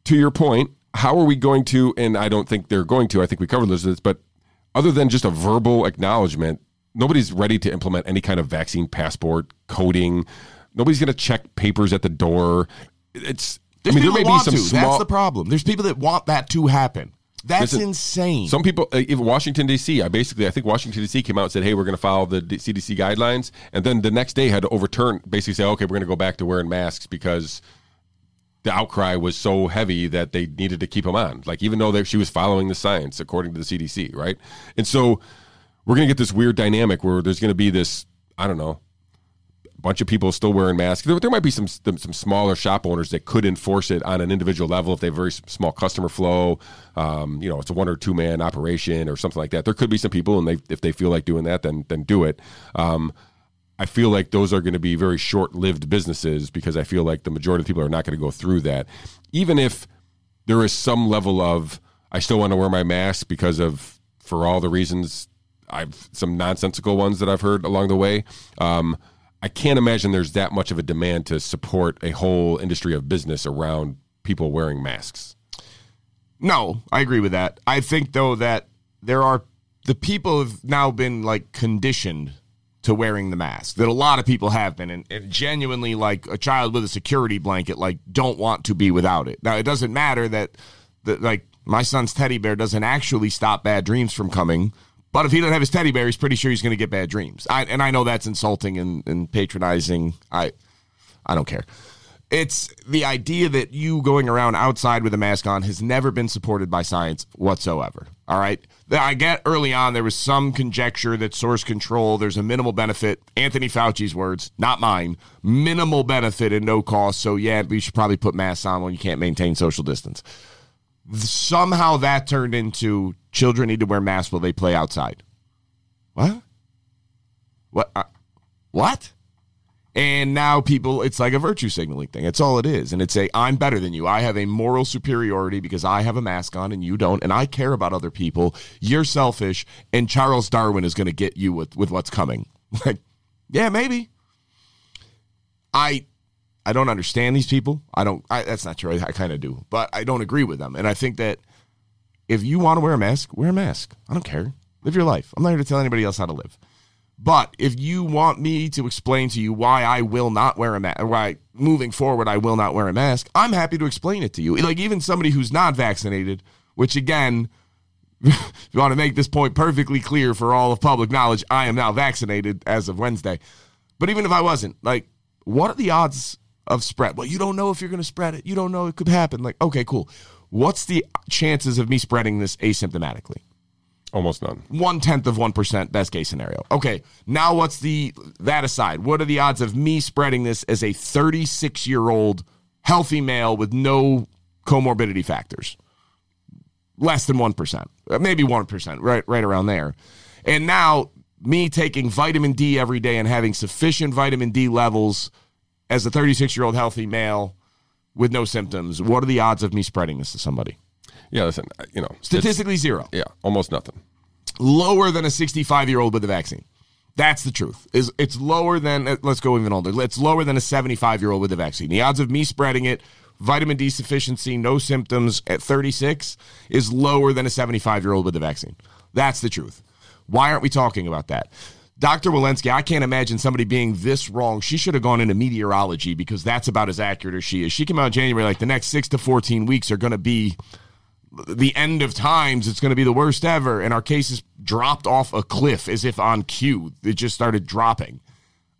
to your point, how are we going to? And I don't think they're going to. I think we covered this, but other than just a verbal acknowledgement, nobody's ready to implement any kind of vaccine passport coding. Nobody's going to check papers at the door. It's. There's I mean, there may be some to. small. That's the problem. There's people that want that to happen. That's Listen, insane. Some people, uh, even Washington D.C. I basically, I think Washington D.C. came out and said, "Hey, we're going to follow the D- CDC guidelines," and then the next day had to overturn, basically say, "Okay, we're going to go back to wearing masks because the outcry was so heavy that they needed to keep them on." Like even though they, she was following the science according to the CDC, right? And so we're going to get this weird dynamic where there's going to be this, I don't know, bunch of people still wearing masks. There, there might be some some some smaller shop owners that could enforce it on an individual level if they have very small customer flow. Um, you know, it's a one or two man operation or something like that. There could be some people, and they if they feel like doing that, then then do it. Um, I feel like those are going to be very short lived businesses because I feel like the majority of people are not going to go through that, even if there is some level of I still want to wear my mask because of for all the reasons I've some nonsensical ones that I've heard along the way. Um, I can't imagine there's that much of a demand to support a whole industry of business around people wearing masks. No, I agree with that. I think though that there are the people have now been like conditioned to wearing the mask. That a lot of people have been, and, and genuinely like a child with a security blanket, like don't want to be without it. Now it doesn't matter that that like my son's teddy bear doesn't actually stop bad dreams from coming. But if he doesn't have his teddy bear, he's pretty sure he's going to get bad dreams. I, and I know that's insulting and, and patronizing. I I don't care. It's the idea that you going around outside with a mask on has never been supported by science whatsoever. All right. I get early on there was some conjecture that source control, there's a minimal benefit. Anthony Fauci's words, not mine. Minimal benefit and no cost. So, yeah, we should probably put masks on when you can't maintain social distance. Somehow that turned into children need to wear masks while they play outside. What? What? Uh, what? And now people, it's like a virtue signaling thing. It's all it is. And it's a, I'm better than you. I have a moral superiority because I have a mask on and you don't. And I care about other people. You're selfish. And Charles Darwin is going to get you with, with what's coming. Like, yeah, maybe. I, I don't understand these people. I don't, I, that's not true. I, I kind of do, but I don't agree with them. And I think that if you want to wear a mask, wear a mask. I don't care. Live your life. I'm not here to tell anybody else how to live. But if you want me to explain to you why I will not wear a mask, why moving forward I will not wear a mask, I'm happy to explain it to you. Like even somebody who's not vaccinated, which again, if you want to make this point perfectly clear for all of public knowledge, I am now vaccinated as of Wednesday. But even if I wasn't, like, what are the odds of spread? Well, you don't know if you're going to spread it. You don't know it could happen. Like, okay, cool. What's the chances of me spreading this asymptomatically? Almost none. one tenth of one percent best case scenario. Okay, now what's the that aside? What are the odds of me spreading this as a 36 year old healthy male with no comorbidity factors? Less than one percent, uh, maybe one percent, right, right around there. And now me taking vitamin D every day and having sufficient vitamin D levels as a 36 year old healthy male with no symptoms. What are the odds of me spreading this to somebody? Yeah, listen, you know, Statistically, zero. yeah, almost nothing. lower than a 65 year old with the vaccine. That's the truth. Is it's lower than uh, let's go even older. It's lower than a 75 year old with the vaccine. The odds of me spreading it, vitamin D sufficiency, no symptoms at 36 is lower than a 75 year old with the vaccine. That's the truth. Why aren't we talking about that? Dr. Walensky, I can't imagine somebody being this wrong. She should have gone into meteorology because that's about as accurate as she is. She came out in January like the next six to 14 weeks are going to be the end of times. It's going to be the worst ever. And our cases dropped off a cliff as if on cue. It just started dropping.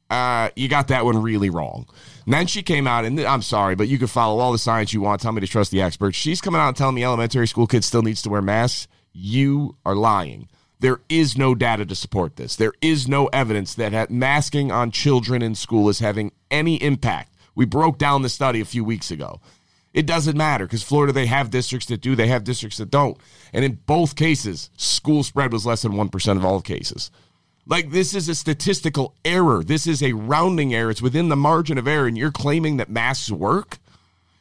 Uh, you got that one really wrong. And then she came out and i'm sorry but you can follow all the science you want. Tell me to trust the experts. She's coming out and telling me elementary school kids still needs to wear masks. You are lying there is no data to support this there is no evidence that masking on children in school is having any impact we broke down the study a few weeks ago it doesn't matter because Florida, they have districts that do, they have districts that don't. And in both cases, school spread was less than 1% of all cases. Like, this is a statistical error. This is a rounding error. It's within the margin of error, and you're claiming that masks work?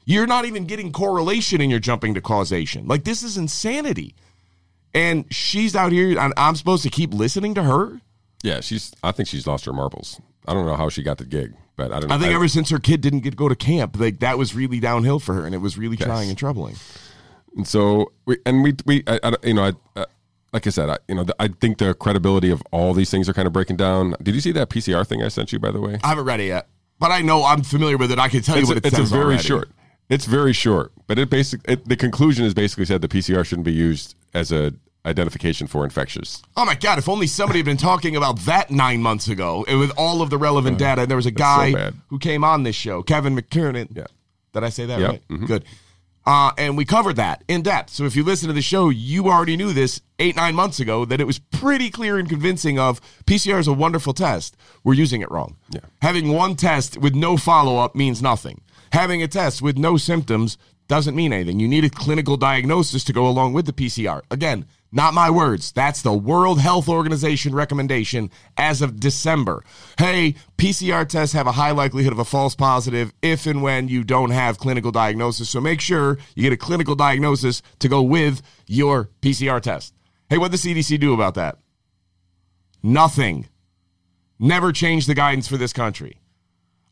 You're not even getting correlation and you're jumping to causation. Like, this is insanity. And she's out here, and I'm supposed to keep listening to her. Yeah, she's. I think she's lost her marbles. I don't know how she got the gig, but I don't. know. I think ever since her kid didn't get to go to camp, like that was really downhill for her, and it was really trying and troubling. And so we and we we I, I, you know I. Uh, like I said, I, you know, I think the credibility of all these things are kind of breaking down. Did you see that PCR thing I sent you, by the way? I haven't read it yet, but I know I'm familiar with it. I can tell it's you what a, it it's says a very already. short. It's very short, but it basically It, the conclusion is basically said the PCR shouldn't be used as a identification for infectious. Oh my god! If only somebody had been talking about that nine months ago and with all of the relevant data. And there was a guy bad. who came on this show, Kevin McKernan. Yeah. Did I say that Yep. right? Good. Uh, and we covered that in depth. So if you listen to the show, you already knew this eight, nine months ago that it was pretty clear and convincing of PCR is a wonderful test. We're using it wrong. Yeah. Having one test with no follow up means nothing. Having a test with no symptoms doesn't mean anything. You need a clinical diagnosis to go along with the PCR. Again, not my words. That's the World Health Organization recommendation as of December. Hey, PCR tests have a high likelihood of a false positive if and when you don't have clinical diagnosis. So make sure you get a clinical diagnosis to go with your PCR test. Hey, what the CDC do about that? Nothing. Never change the guidance for this country.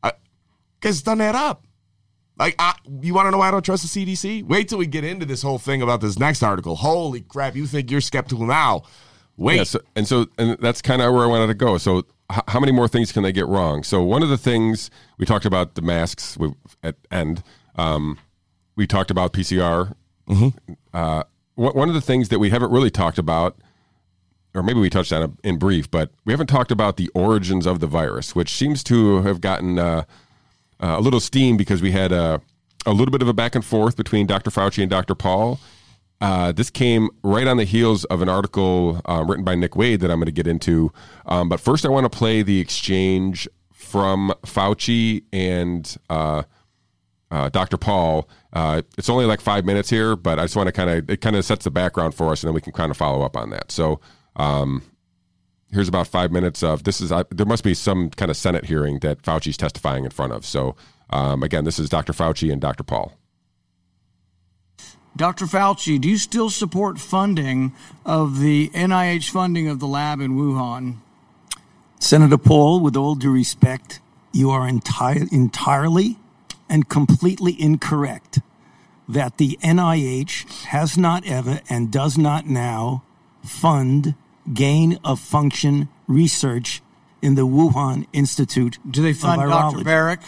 Because it's done that up. Like, I, you want to know why I don't trust the CDC? Wait till we get into this whole thing about this next article. Holy crap! You think you're skeptical now? Wait. Yeah, so, and so and that's kind of where I wanted to go. So, h- how many more things can they get wrong? So, one of the things we talked about the masks we, at end. Um, we talked about PCR. Uh, one one of the things that we haven't really talked about, or maybe we touched on it in brief, but we haven't talked about the origins of the virus, which seems to have gotten uh, uh, a little steam because we had a, a little bit of a back and forth between Dr. Fauci and Dr. Paul. Uh, this came right on the heels of an article uh, written by Nick Wade that I'm going to get into. Um, but first, I want to play the exchange from Fauci and uh, uh, Dr. Paul. Uh, it's only like five minutes here, but I just want to kind of it kind of sets the background for us, and then we can kind of follow up on that. So. Um, here's about five minutes of this is uh, there must be some kind of Senate hearing that Fauci's testifying in front of. So um, again, this is Dr. Fauci and Dr. Paul. Dr. Fauci, do you still support funding of the NIH funding of the lab in Wuhan? Senator Paul, with all due respect, you are entire, entirely and completely incorrect that the NIH has not ever and does not now fund gain of function research in the Wuhan Institute Do they fund Dr. Baric?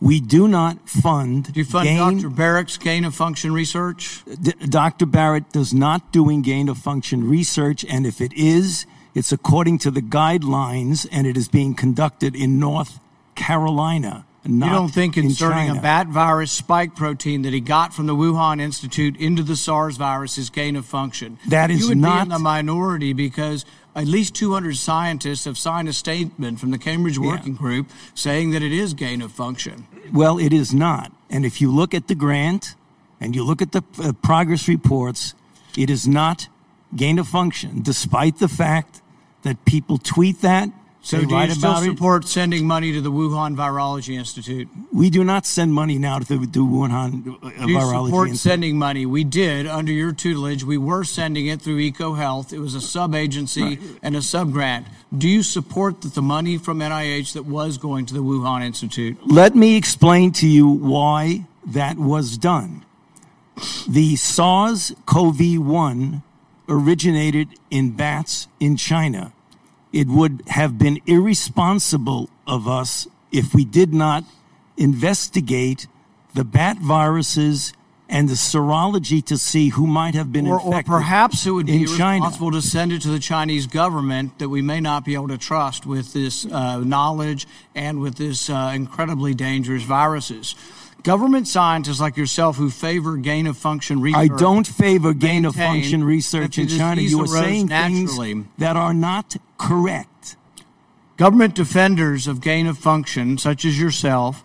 We do not fund Do you fund gain, Dr. Baric's gain of function research? D- Dr. Baric does not doing gain of function research, and if it is, it's according to the guidelines, and it is being conducted in North Carolina. Not you don't think in inserting China. a bat virus spike protein that he got from the Wuhan Institute into the SARS virus is gain of function? That is you would not- be in the minority because at least 200 scientists have signed a statement from the Cambridge Working Group saying that it is gain of function. Well, it is not. And if you look at the grant and you look at the uh, progress reports, it is not gain of function, despite the fact that people tweet that. So they do you still about it. support sending money to the Wuhan Virology Institute? We do not send money now to the, to Wuhan uh, Do you Virology support Institute. sending money? We did under your tutelage. We were sending it through EcoHealth. It was a sub agency and a sub grant. Do you support that the money from NIH that was going to the Wuhan Institute? Let me explain to you why that was done. The SARS CoV 1 originated in bats in China. It would have been irresponsible of us if we did not investigate the bat viruses and the serology to see who might have been Or, or perhaps it would be responsible to send it to the Chinese government that we may not be able to trust with this uh, knowledge and with this uh, incredibly dangerous viruses. Government scientists like yourself who favor gain of function research. I don't favor gain of function research in China. You are saying naturally. things that are not correct. Government defenders of gain of function, such as yourself,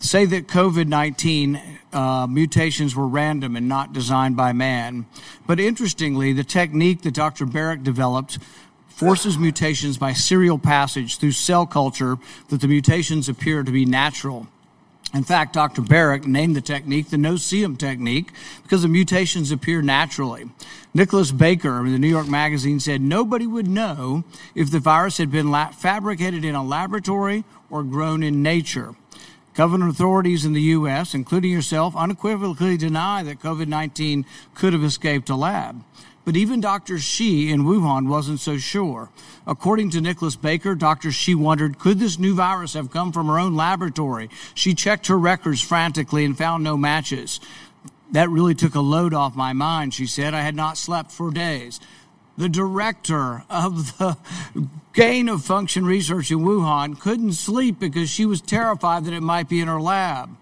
say that COVID 19 uh, mutations were random and not designed by man. But interestingly, the technique that Dr. Baric developed forces mutations by serial passage through cell culture that the mutations appear to be natural. In fact, Dr. Baric named the technique the no-see-um technique because the mutations appear naturally. Nicholson Baker of the New York Magazine said nobody would know if the virus had been fabricated in a laboratory or grown in nature. Government authorities in the U.S., including yourself, unequivocally deny that COVID 19 could have escaped a lab. But even Dr. Shi in Wuhan wasn't so sure. According to Nicholson Baker, Dr. Shi wondered, could this new virus have come from her own laboratory? She checked her records frantically and found no matches. That really took a load off my mind, she said. I had not slept for days. The director of the gain of function research in Wuhan couldn't sleep because she was terrified that it might be in her lab.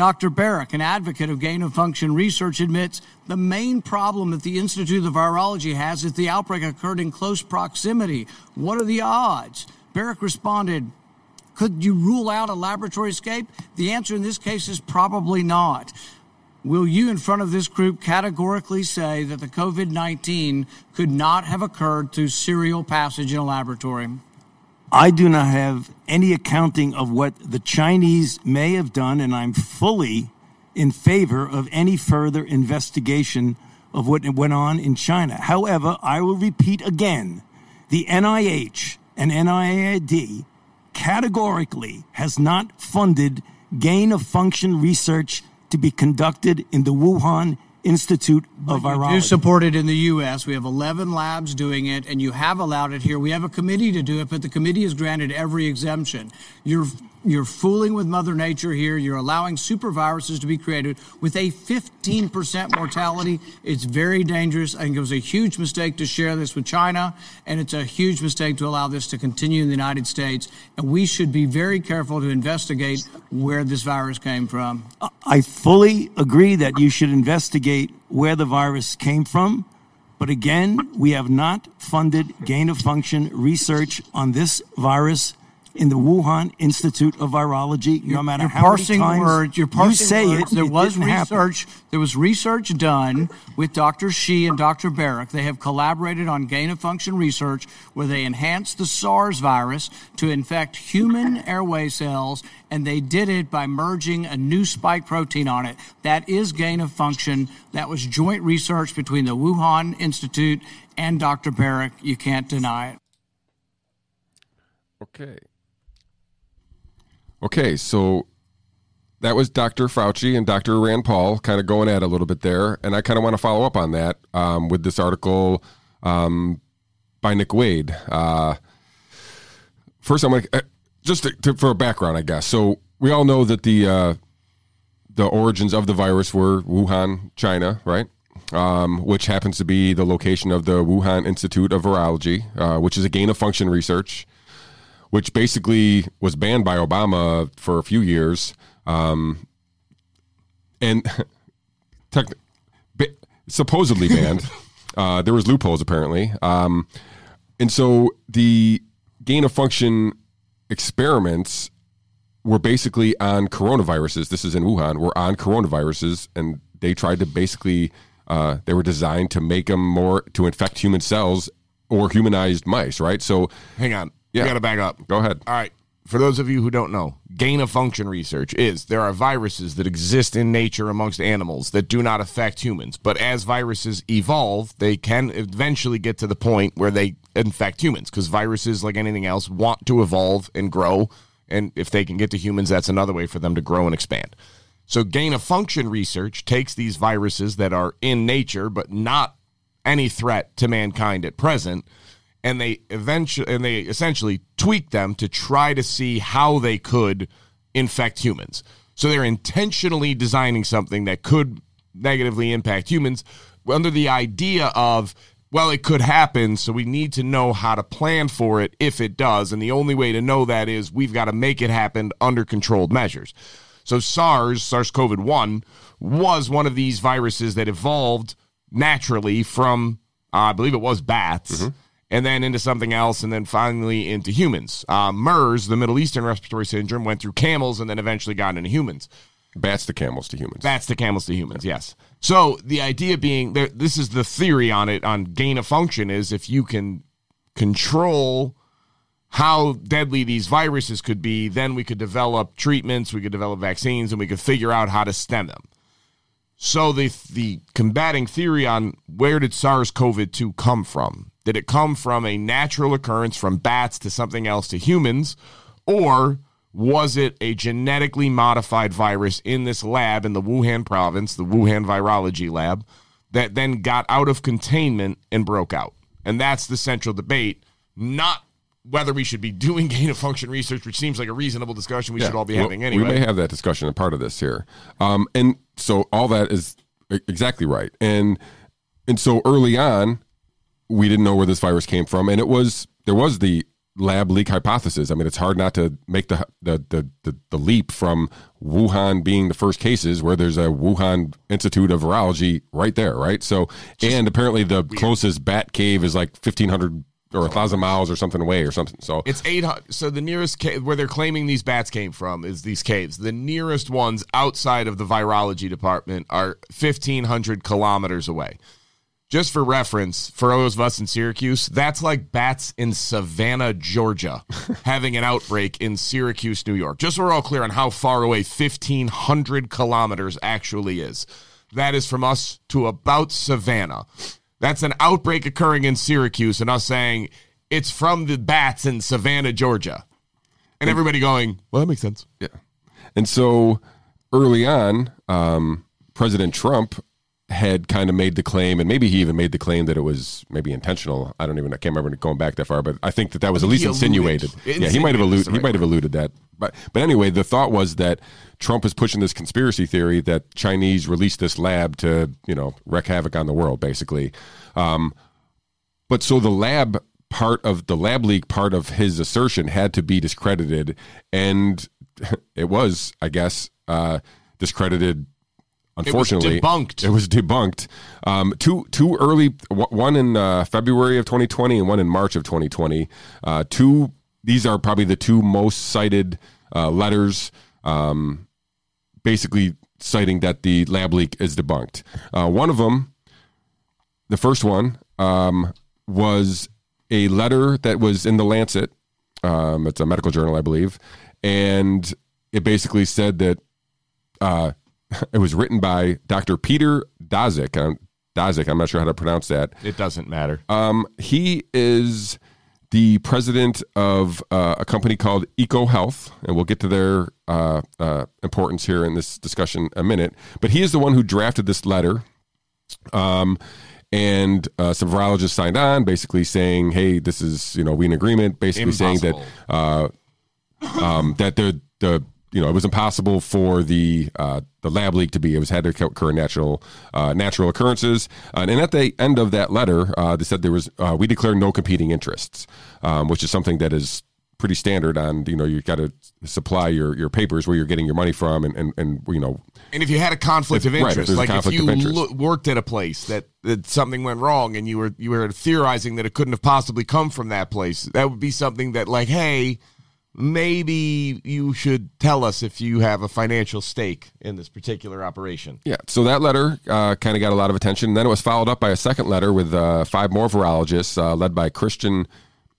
Dr. Baric, an advocate of gain of function research, admits the main problem that the Institute of Virology has is the outbreak occurred in close proximity. What are the odds? Baric responded, Could you rule out a laboratory escape? The answer in this case is probably not. Will you, in front of this group, categorically say that the COVID 19 could not have occurred through serial passage in a laboratory? I do not have any accounting of what the Chinese may have done, and I'm fully in favor of any further investigation of what went on in China. However, I will repeat again the NIH and NIAID categorically has not funded gain of function research to be conducted in the Wuhan Institute of but Virology. You do support it in the U.S. We have 11 labs doing it, and you have allowed it here. We have a committee to do it, but the committee has granted every exemption. You're you're fooling with Mother Nature here. You're allowing super viruses to be created with a 15% mortality. It's very dangerous. Think it was a huge mistake to share this with China, and it's a huge mistake to allow this to continue in the United States. And we should be very careful to investigate where this virus came from. I fully agree that you should investigate where the virus came from. But again, we have not funded gain of function research on this virus in the Wuhan Institute of Virology. No matter you're how parsing many times words, you're parsing you say words. it, There it was didn't happen. research. There was research done with Dr. Shi and Dr. Baric. They have collaborated on gain of function research where they enhanced the SARS virus to infect human airway cells, and they did it by merging a new spike protein on it. That is gain of function. That was joint research between the Wuhan Institute and Dr. Baric. You can't deny it. Okay. Okay, so that was Dr. Fauci and Dr. Rand Paul kind of going at a little bit there, and I kind of want to follow up on that um, with this article um, by Nick Wade. Uh, first, I'm going to just to, for a background, I guess. So we all know that the uh, the origins of the virus were Wuhan, China, right? Um, which happens to be the location of the Wuhan Institute of Virology, uh, which is a gain of function research which basically was banned by Obama for a few years. Um, and tech, supposedly banned. uh, there was loopholes apparently. Um, and so the gain of function experiments were basically on coronaviruses. This is in Wuhan. Were on coronaviruses, and they tried to basically uh, they were designed to make them more to infect human cells or humanized mice. Right. So hang on. Yeah. You got to back up. Go ahead. All right. For those of you who don't know, gain of function research is there are viruses that exist in nature amongst animals that do not affect humans. But as viruses evolve, they can eventually get to the point where they infect humans because viruses, like anything else, want to evolve and grow. And if they can get to humans, that's another way for them to grow and expand. So, gain of function research takes these viruses that are in nature but not any threat to mankind at present and they eventually and they essentially tweak them to try to see how they could infect humans. So they're intentionally designing something that could negatively impact humans under the idea of well it could happen so we need to know how to plan for it if it does and the only way to know that is we've got to make it happen under controlled measures. So SARS, SARS-CoV-1 was one of these viruses that evolved naturally from uh, I believe it was bats Mm-hmm. And then into something else, and then finally into humans. Uh, MERS, the Middle Eastern Respiratory Syndrome, went through camels and then eventually got into humans. Bats to camels to humans. Bats to camels to humans, yes. So the idea being, there, this is the theory on it on gain of function is if you can control how deadly these viruses could be, then we could develop treatments, we could develop vaccines, and we could figure out how to stem them. So the the combating theory on where did SARS-CoV-2 come from? Did it come from a natural occurrence from bats to something else to humans, or was it a genetically modified virus in this lab in the Wuhan province, the Wuhan virology lab, that then got out of containment and broke out? And that's the central debate, not whether we should be doing gain of function research, which seems like a reasonable discussion we should all be Well, having anyway. We may have that discussion a part of this here. Um, and so all that is exactly right. And and so early on, we didn't know where this virus came from, and it was there was the lab leak hypothesis. I mean, it's hard not to make the the the, the, the leap from Wuhan being the first cases, where there's a Wuhan Institute of Virology right there, right? So, and apparently the closest bat cave is like fifteen hundred or a thousand miles or something away or something. So It's 800. So the nearest cave where they're claiming these bats came from is these caves. The nearest ones outside of the virology department are 1,500 kilometers away. Just for reference, for those of us in Syracuse, that's like bats in Savannah, Georgia, having an outbreak in Syracuse, New York. Just so we're all clear on how far away 1,500 kilometers actually is. That is from us to about Savannah. That's an outbreak occurring in Syracuse, and us saying it's from the bats in Savannah, Georgia. And everybody going, well, that makes sense. Yeah. And so early on, um, President Trump had kind of made the claim, and maybe he even made the claim that it was maybe intentional. I don't even, I can't remember going back that far, but I think that that was at least alluded. insinuated. Yeah, he might have Insinuated alluded. the He might have alluded that. But but anyway, the thought was that Trump is pushing this conspiracy theory that Chinese released this lab to you know wreak havoc on the world, basically. Um, but so the lab part of the lab leak part of his assertion had to be discredited, and it was, I guess, uh, discredited. Unfortunately, debunked. It was debunked. Um, two two early one in uh, February of 2020 and one in March of 2020. Uh, two. These are probably the two most cited uh, letters. Um, basically citing that the lab leak is debunked. Uh, one of them, the first one, um, was a letter that was in the Lancet. Um, it's a medical journal, I believe, and it basically said that uh, it was written by Dr. Peter Daszak. Um, Daszak, I'm not sure how to pronounce that. It doesn't matter. Um, he is the president of uh, a company called EcoHealth, and we'll get to their uh, uh, importance here in this discussion a minute. But he is the one who drafted this letter. Um, and uh, some virologists signed on, basically saying, "Hey, this is you know we in agreement." Basically saying that uh, um, that the the you know it was impossible for the uh, the lab leak to be. It was had to occur in natural uh, natural occurrences. Uh, and at the end of that letter, uh, they said there was uh, we declare no competing interests, um, which is something that is pretty standard on you know you got to supply your your papers where you're getting your money from and and, and you know And if you had a conflict of If- right, if interest, like if you lo- worked at a place that, that something went wrong and you were you were theorizing that it couldn't have possibly come from that place, that would be something that like, hey, maybe you should tell us if you have a financial stake in this particular operation. Yeah, so that letter uh, kind of got a lot of attention. And Then it was followed up by a second letter with uh, five more virologists, uh, led by Kristian,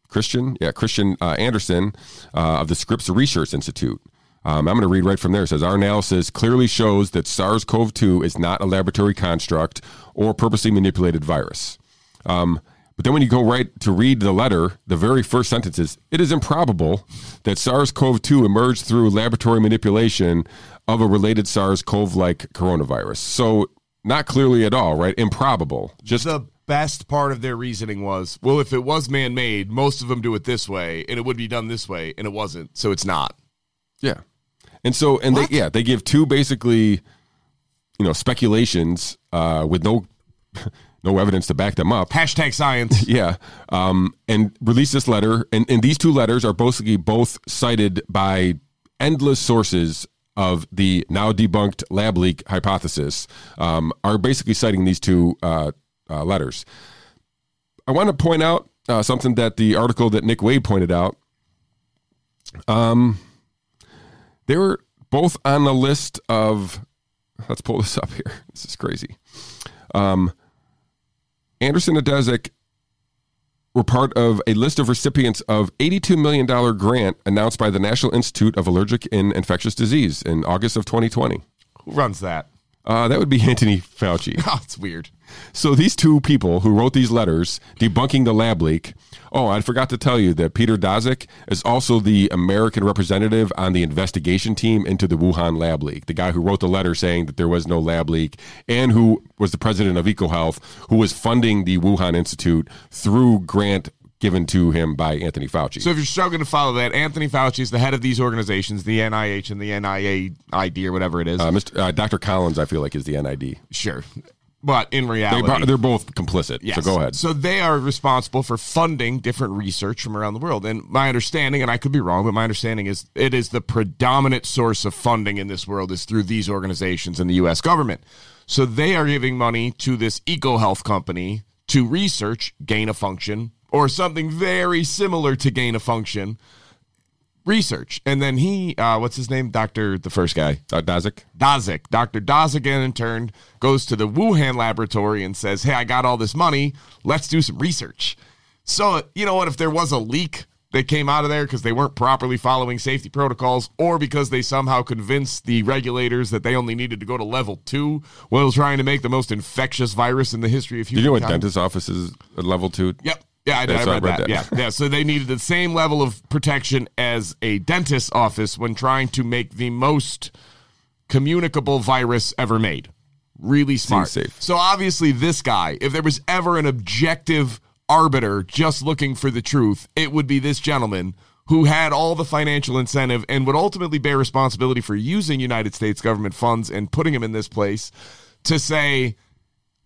Kristian, yeah, Kristian uh, Andersen uh, of the Scripps Research Institute. Um, I'm going to read right from there. It says our analysis clearly shows that SARS-CoV-2 is not a laboratory construct or purposely manipulated virus. Um, but then when you go right to read the letter, the very first sentence is It is improbable that SARS CoV 2 emerged through laboratory manipulation of a related SARS CoV like coronavirus. So, not clearly at all, right? Improbable. Just the best part of their reasoning was, well, if it was man made, most of them do it this way, and it would be done this way, and it wasn't, so it's not. Yeah. And so, and they, yeah, they give two basically, you know, speculations uh, with no no evidence to back them up. Hashtag science. Yeah. Um, and release this letter. And, and these two letters are basically both cited by endless sources of the now debunked lab leak hypothesis, um, are basically citing these two uh, uh, letters. I want to point out uh, something that the article that Nick Wade pointed out. Um, they were both on the list of. Let's pull this up here. This is crazy. Um, Andersen and Daszak were part of a list of recipients of $82 million grant announced by the National Institute of Allergic and Infectious Disease in August of 2020. Who runs that? Uh, that would be Anthony Fauci. Oh, it's weird. So these two people who wrote these letters debunking the lab leak. Oh, I forgot to tell you that Peter Daszak is also the American representative on the investigation team into the Wuhan lab leak. The guy who wrote the letter saying that there was no lab leak and who was the president of EcoHealth, who was funding the Wuhan Institute through grant given to him by Anthony Fauci. So if you're struggling to follow that, Anthony Fauci is the head of these organizations, the NIH and the NIAID or whatever it is. uh, Mr. Uh, Dr. Collins, I feel like, is the NID. sure. But in reality, they're both complicit. Yes. So go ahead. So they are responsible for funding different research from around the world. And my understanding, and I could be wrong, but my understanding is it is the predominant source of funding in this world is through these organizations and the U.S. government. So they are giving money to this EcoHealth company to research gain of function or something very similar to gain of function research. And then he, uh, what's his name? Doctor, the first guy. Uh, Daszak? Daszak, Dr. Daszak, in turn, goes to the Wuhan laboratory and says, Hey, I got all this money. Let's do some research. So, you know what? If there was a leak that came out of there because they weren't properly following safety protocols or because they somehow convinced the regulators that they only needed to go to level two while trying to make the most infectious virus in the history of Do you know what dentist offices level two? Yep. Yeah, I, I read, read that. that. Yeah, yeah. So they needed the same level of protection as a dentist's office when trying to make the most communicable virus ever made. Really smart. So obviously, this guy, if there was ever an objective arbiter just looking for the truth, it would be this gentleman who had all the financial incentive and would ultimately bear responsibility for using United States government funds and putting him in this place to say,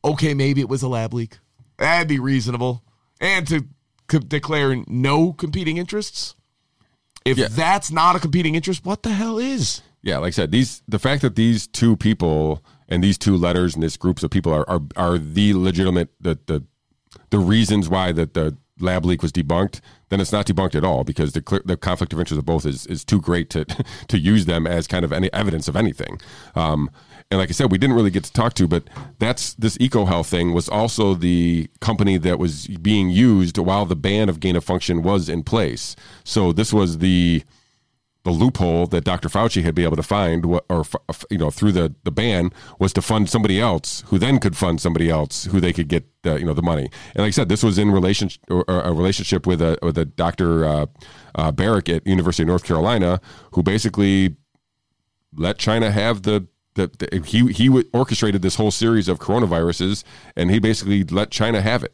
okay, maybe it was a lab leak. That'd be reasonable. And to co- declare no competing interests. If Yeah. that's not a competing interest, what the hell is? Yeah, like I said, these the fact that these two people and these two letters and this groups of people are are, are the legitimate the the the reasons why that the lab leak was debunked, then it's not debunked at all because the clear, the conflict of interest of both is is too great to to use them as kind of any evidence of anything. Um, and like I said, we didn't really get to talk to, but that's this EcoHealth thing was also the company that was being used while the ban of gain of function was in place. So this was the the loophole that Dr. Fauci had been able to find, or you know, through the, the ban, was to fund somebody else, who then could fund somebody else, who they could get the, you know the money. And like I said, this was in relation or, a relationship with a with a Dr. Uh, uh, Baric at University of North Carolina, who basically let China have the. The, he he orchestrated this whole series of coronaviruses, and he basically let China have it.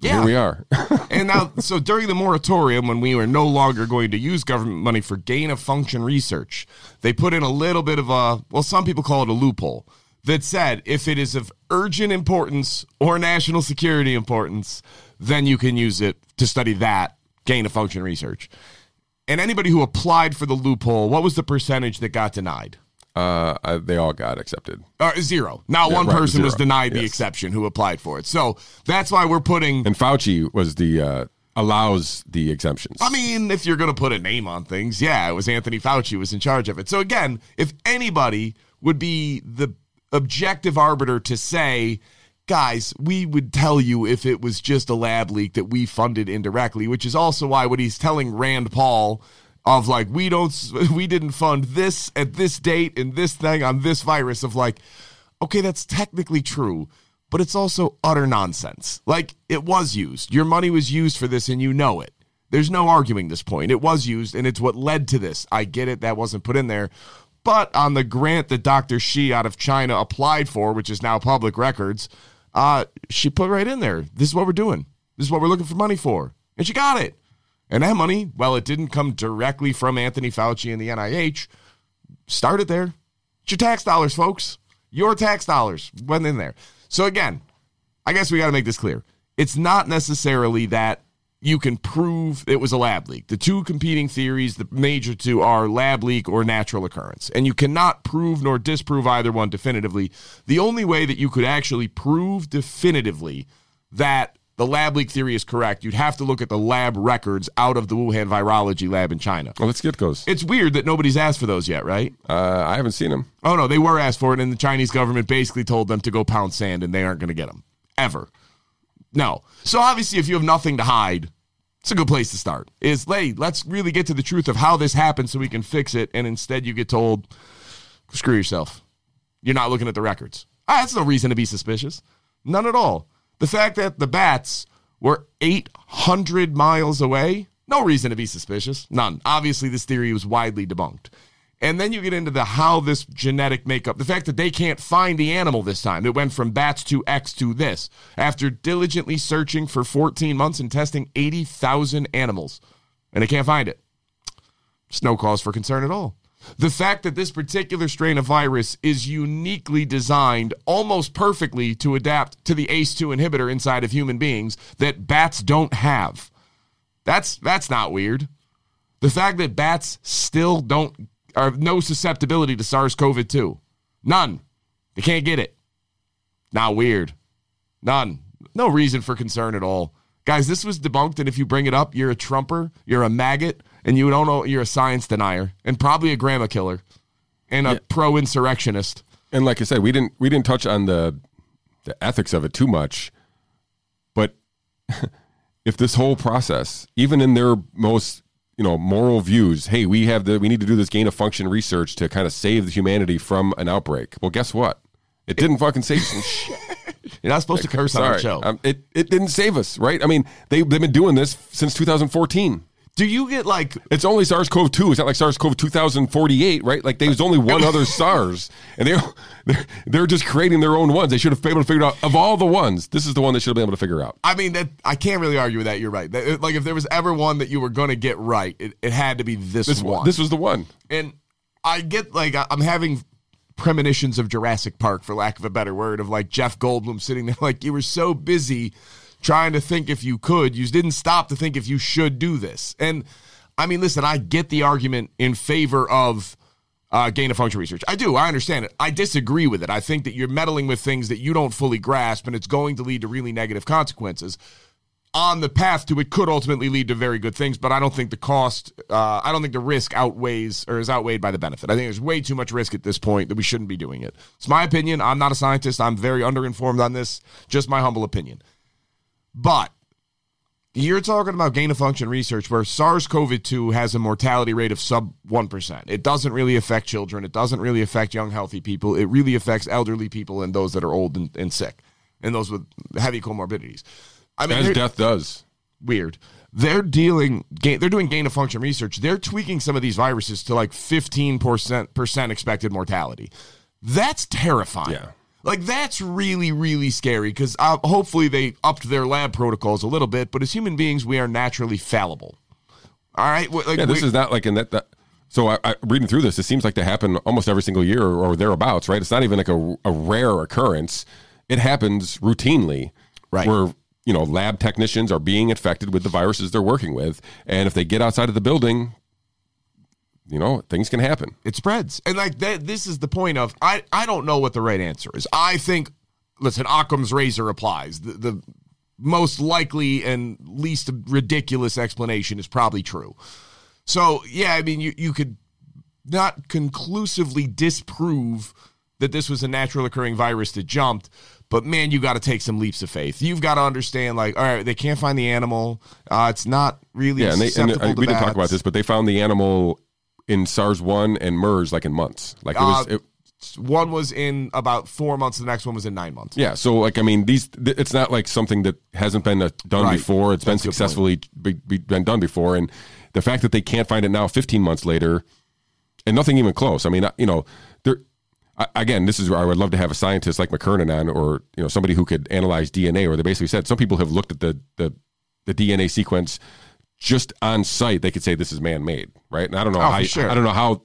Here we are. and now, so during the moratorium, when we were no longer going to use government money for gain of function research, they put in a little bit of a, well, some people call it a loophole that said if it is of urgent importance or national security importance, then you can use it to study that gain of function research. And anybody who applied for the loophole, what was the percentage that got denied? Uh, I- they all got accepted. Uh, zero. Not Yeah, one right, person was zero. denied the exception who applied for it. So that's why we're putting And Fauci was the uh, allows the exemptions. I mean, if you're going to put a name on things, yeah, it was Anthony Fauci who was in charge of it. So again, if anybody would be the objective arbiter to say, guys, we would tell you if it was just a lab leak that we funded indirectly, which is also why what he's telling Rand Paul of like we don't we didn't fund this at this date and this thing on this virus of like okay, that's technically true, but it's also utter nonsense. Like it was used. Your money was used for this and you know it. There's no arguing this point. It was used and it's what led to this. I get it. That wasn't put in there. But on the grant that Dr. Shi out of China applied for, which is now public records, uh, she put right in there. This is what we're doing. This is what we're looking for money for. And she got it. And that money, well, it didn't come directly from Anthony Fauci and the NIH. Started there. It's your tax dollars, folks. Your tax dollars went in there. So again, I guess we got to make this clear. It's not necessarily that you can prove it was a lab leak. The two competing theories, the major two, are lab leak or natural occurrence. And you cannot prove nor disprove either one definitively. The only way that you could actually prove definitively that the lab leak theory is correct, you'd have to look at the lab records out of the Wuhan virology lab in China. well, let's get those. It's weird that nobody's asked for those yet, right? Uh, I haven't seen them. Oh no, they were asked for it, and the Chinese government basically told them to go pound sand, and they aren't going to get them ever. No. So obviously, if you have nothing to hide, it's a good place to start. Is hey, let's really get to the truth of how this happened so we can fix it. And instead, you get told, screw yourself. You're not looking at the records. Ah, that's no reason to be suspicious. None at all. The fact that the bats were 800 miles away, no reason to be suspicious. None. Obviously, this theory was widely debunked. And then you get into the how this genetic makeup, the fact that they can't find the animal this time. It went from bats to X to this after diligently searching for 14 months and testing 80,000 animals. And they can't find it. It's no cause for concern at all. The fact that this particular strain of virus is uniquely designed almost perfectly to adapt to the ACE2 inhibitor inside of human beings that bats don't have. That's that's not weird. The fact that bats still don't have no susceptibility to SARS-CoV-2. None. They can't get it. Not weird. None. No reason for concern at all. Guys, this was debunked, and if you bring it up, you're a trumper, you're a maggot, and you don't know you're a science denier, and probably a grandma killer, and a yeah. pro insurrectionist. And like I said, we didn't we didn't touch on the the ethics of it too much, but if this whole process, even in their most you know moral views hey we have the we need to do this gain of function research to kind of save the humanity from an outbreak well guess what it didn't fucking save some shit you're not supposed to curse Sorry. on our show um, it, it didn't save us right i mean they, they've been doing this since 2014 do you get like it's only SARS-CoV-2? It's not like SARS-CoV 2048, right? Like there's only one other SARS, and they're, they're they're just creating their own ones. They should have been able to figure out of all the ones, this is the one they should have been able to figure out. I mean, that I can't really argue with that. You're right. That, like if there was ever one that you were going to get right, it, it had to be this, this one. This was the one. And I get like I'm having premonitions of Jurassic Park, for lack of a better word, of like Jeff Goldblum sitting there, like you were so busy trying to think if you could, you didn't stop to think if you should do this, and I mean, listen, I get the argument in favor of uh, gain of function research. I do. I understand it. I disagree with it. I think that you're meddling with things that you don't fully grasp, and it's going to lead to really negative consequences. On the path to it could ultimately lead to very good things, but I don't think the cost, uh, I don't think the risk outweighs or is outweighed by the benefit. I think there's way too much risk at this point that we shouldn't be doing it. It's my opinion. I'm not a scientist. I'm very underinformed on this. Just my humble opinion. But you're talking about gain of function research where SARS CoV 2 has a mortality rate of sub 1%. It doesn't really affect children. It doesn't really affect young, healthy people. It really affects elderly people and those that are old and, and sick and those with heavy comorbidities. I mean, As death does. Weird. They're dealing, they're doing gain of function research. They're tweaking some of these viruses to like 15% expected mortality. That's terrifying. Yeah. Like that's really really scary because uh, hopefully they upped their lab protocols a little bit. But as human beings, we are naturally fallible. All right. Like, yeah, this we, is not like in that. that so I, I, reading through this, it seems like they happen almost every single year or, or thereabouts, right? It's not even like a, a rare occurrence. It happens routinely, right? Where you know lab technicians are being infected with the viruses they're working with, and if they get outside of the building, you know things can happen. It spreads. And like that this is the point of i i don't know what the right answer is. I think listen occam's razor applies. The, the most likely and least ridiculous explanation is probably true. So yeah i mean you, you could not conclusively disprove that this was a natural occurring virus that jumped but man you got to take some leaps of faith. You've got to understand like all right they can't find the animal. Uh, it's not really yeah and, they, and we didn't talk about this but they found the animal in SARS one and MERS like in months. Like it was. Uh, it, one was in about four months. The next one was in nine months. Yeah. So like I mean, these it's not like something that hasn't been uh, done right. before. It's That's been successfully be, be, been done before, and the fact that they can't find it now, 15 months later, and nothing even close. I mean, you know, there. Again, this is where I would love to have a scientist like McKernan on, or you know, somebody who could analyze DNA. Or they basically said some people have looked at the the, the DNA sequence just on site, they could say this is man made, right? And I don't know oh, how. Sure. I don't know how.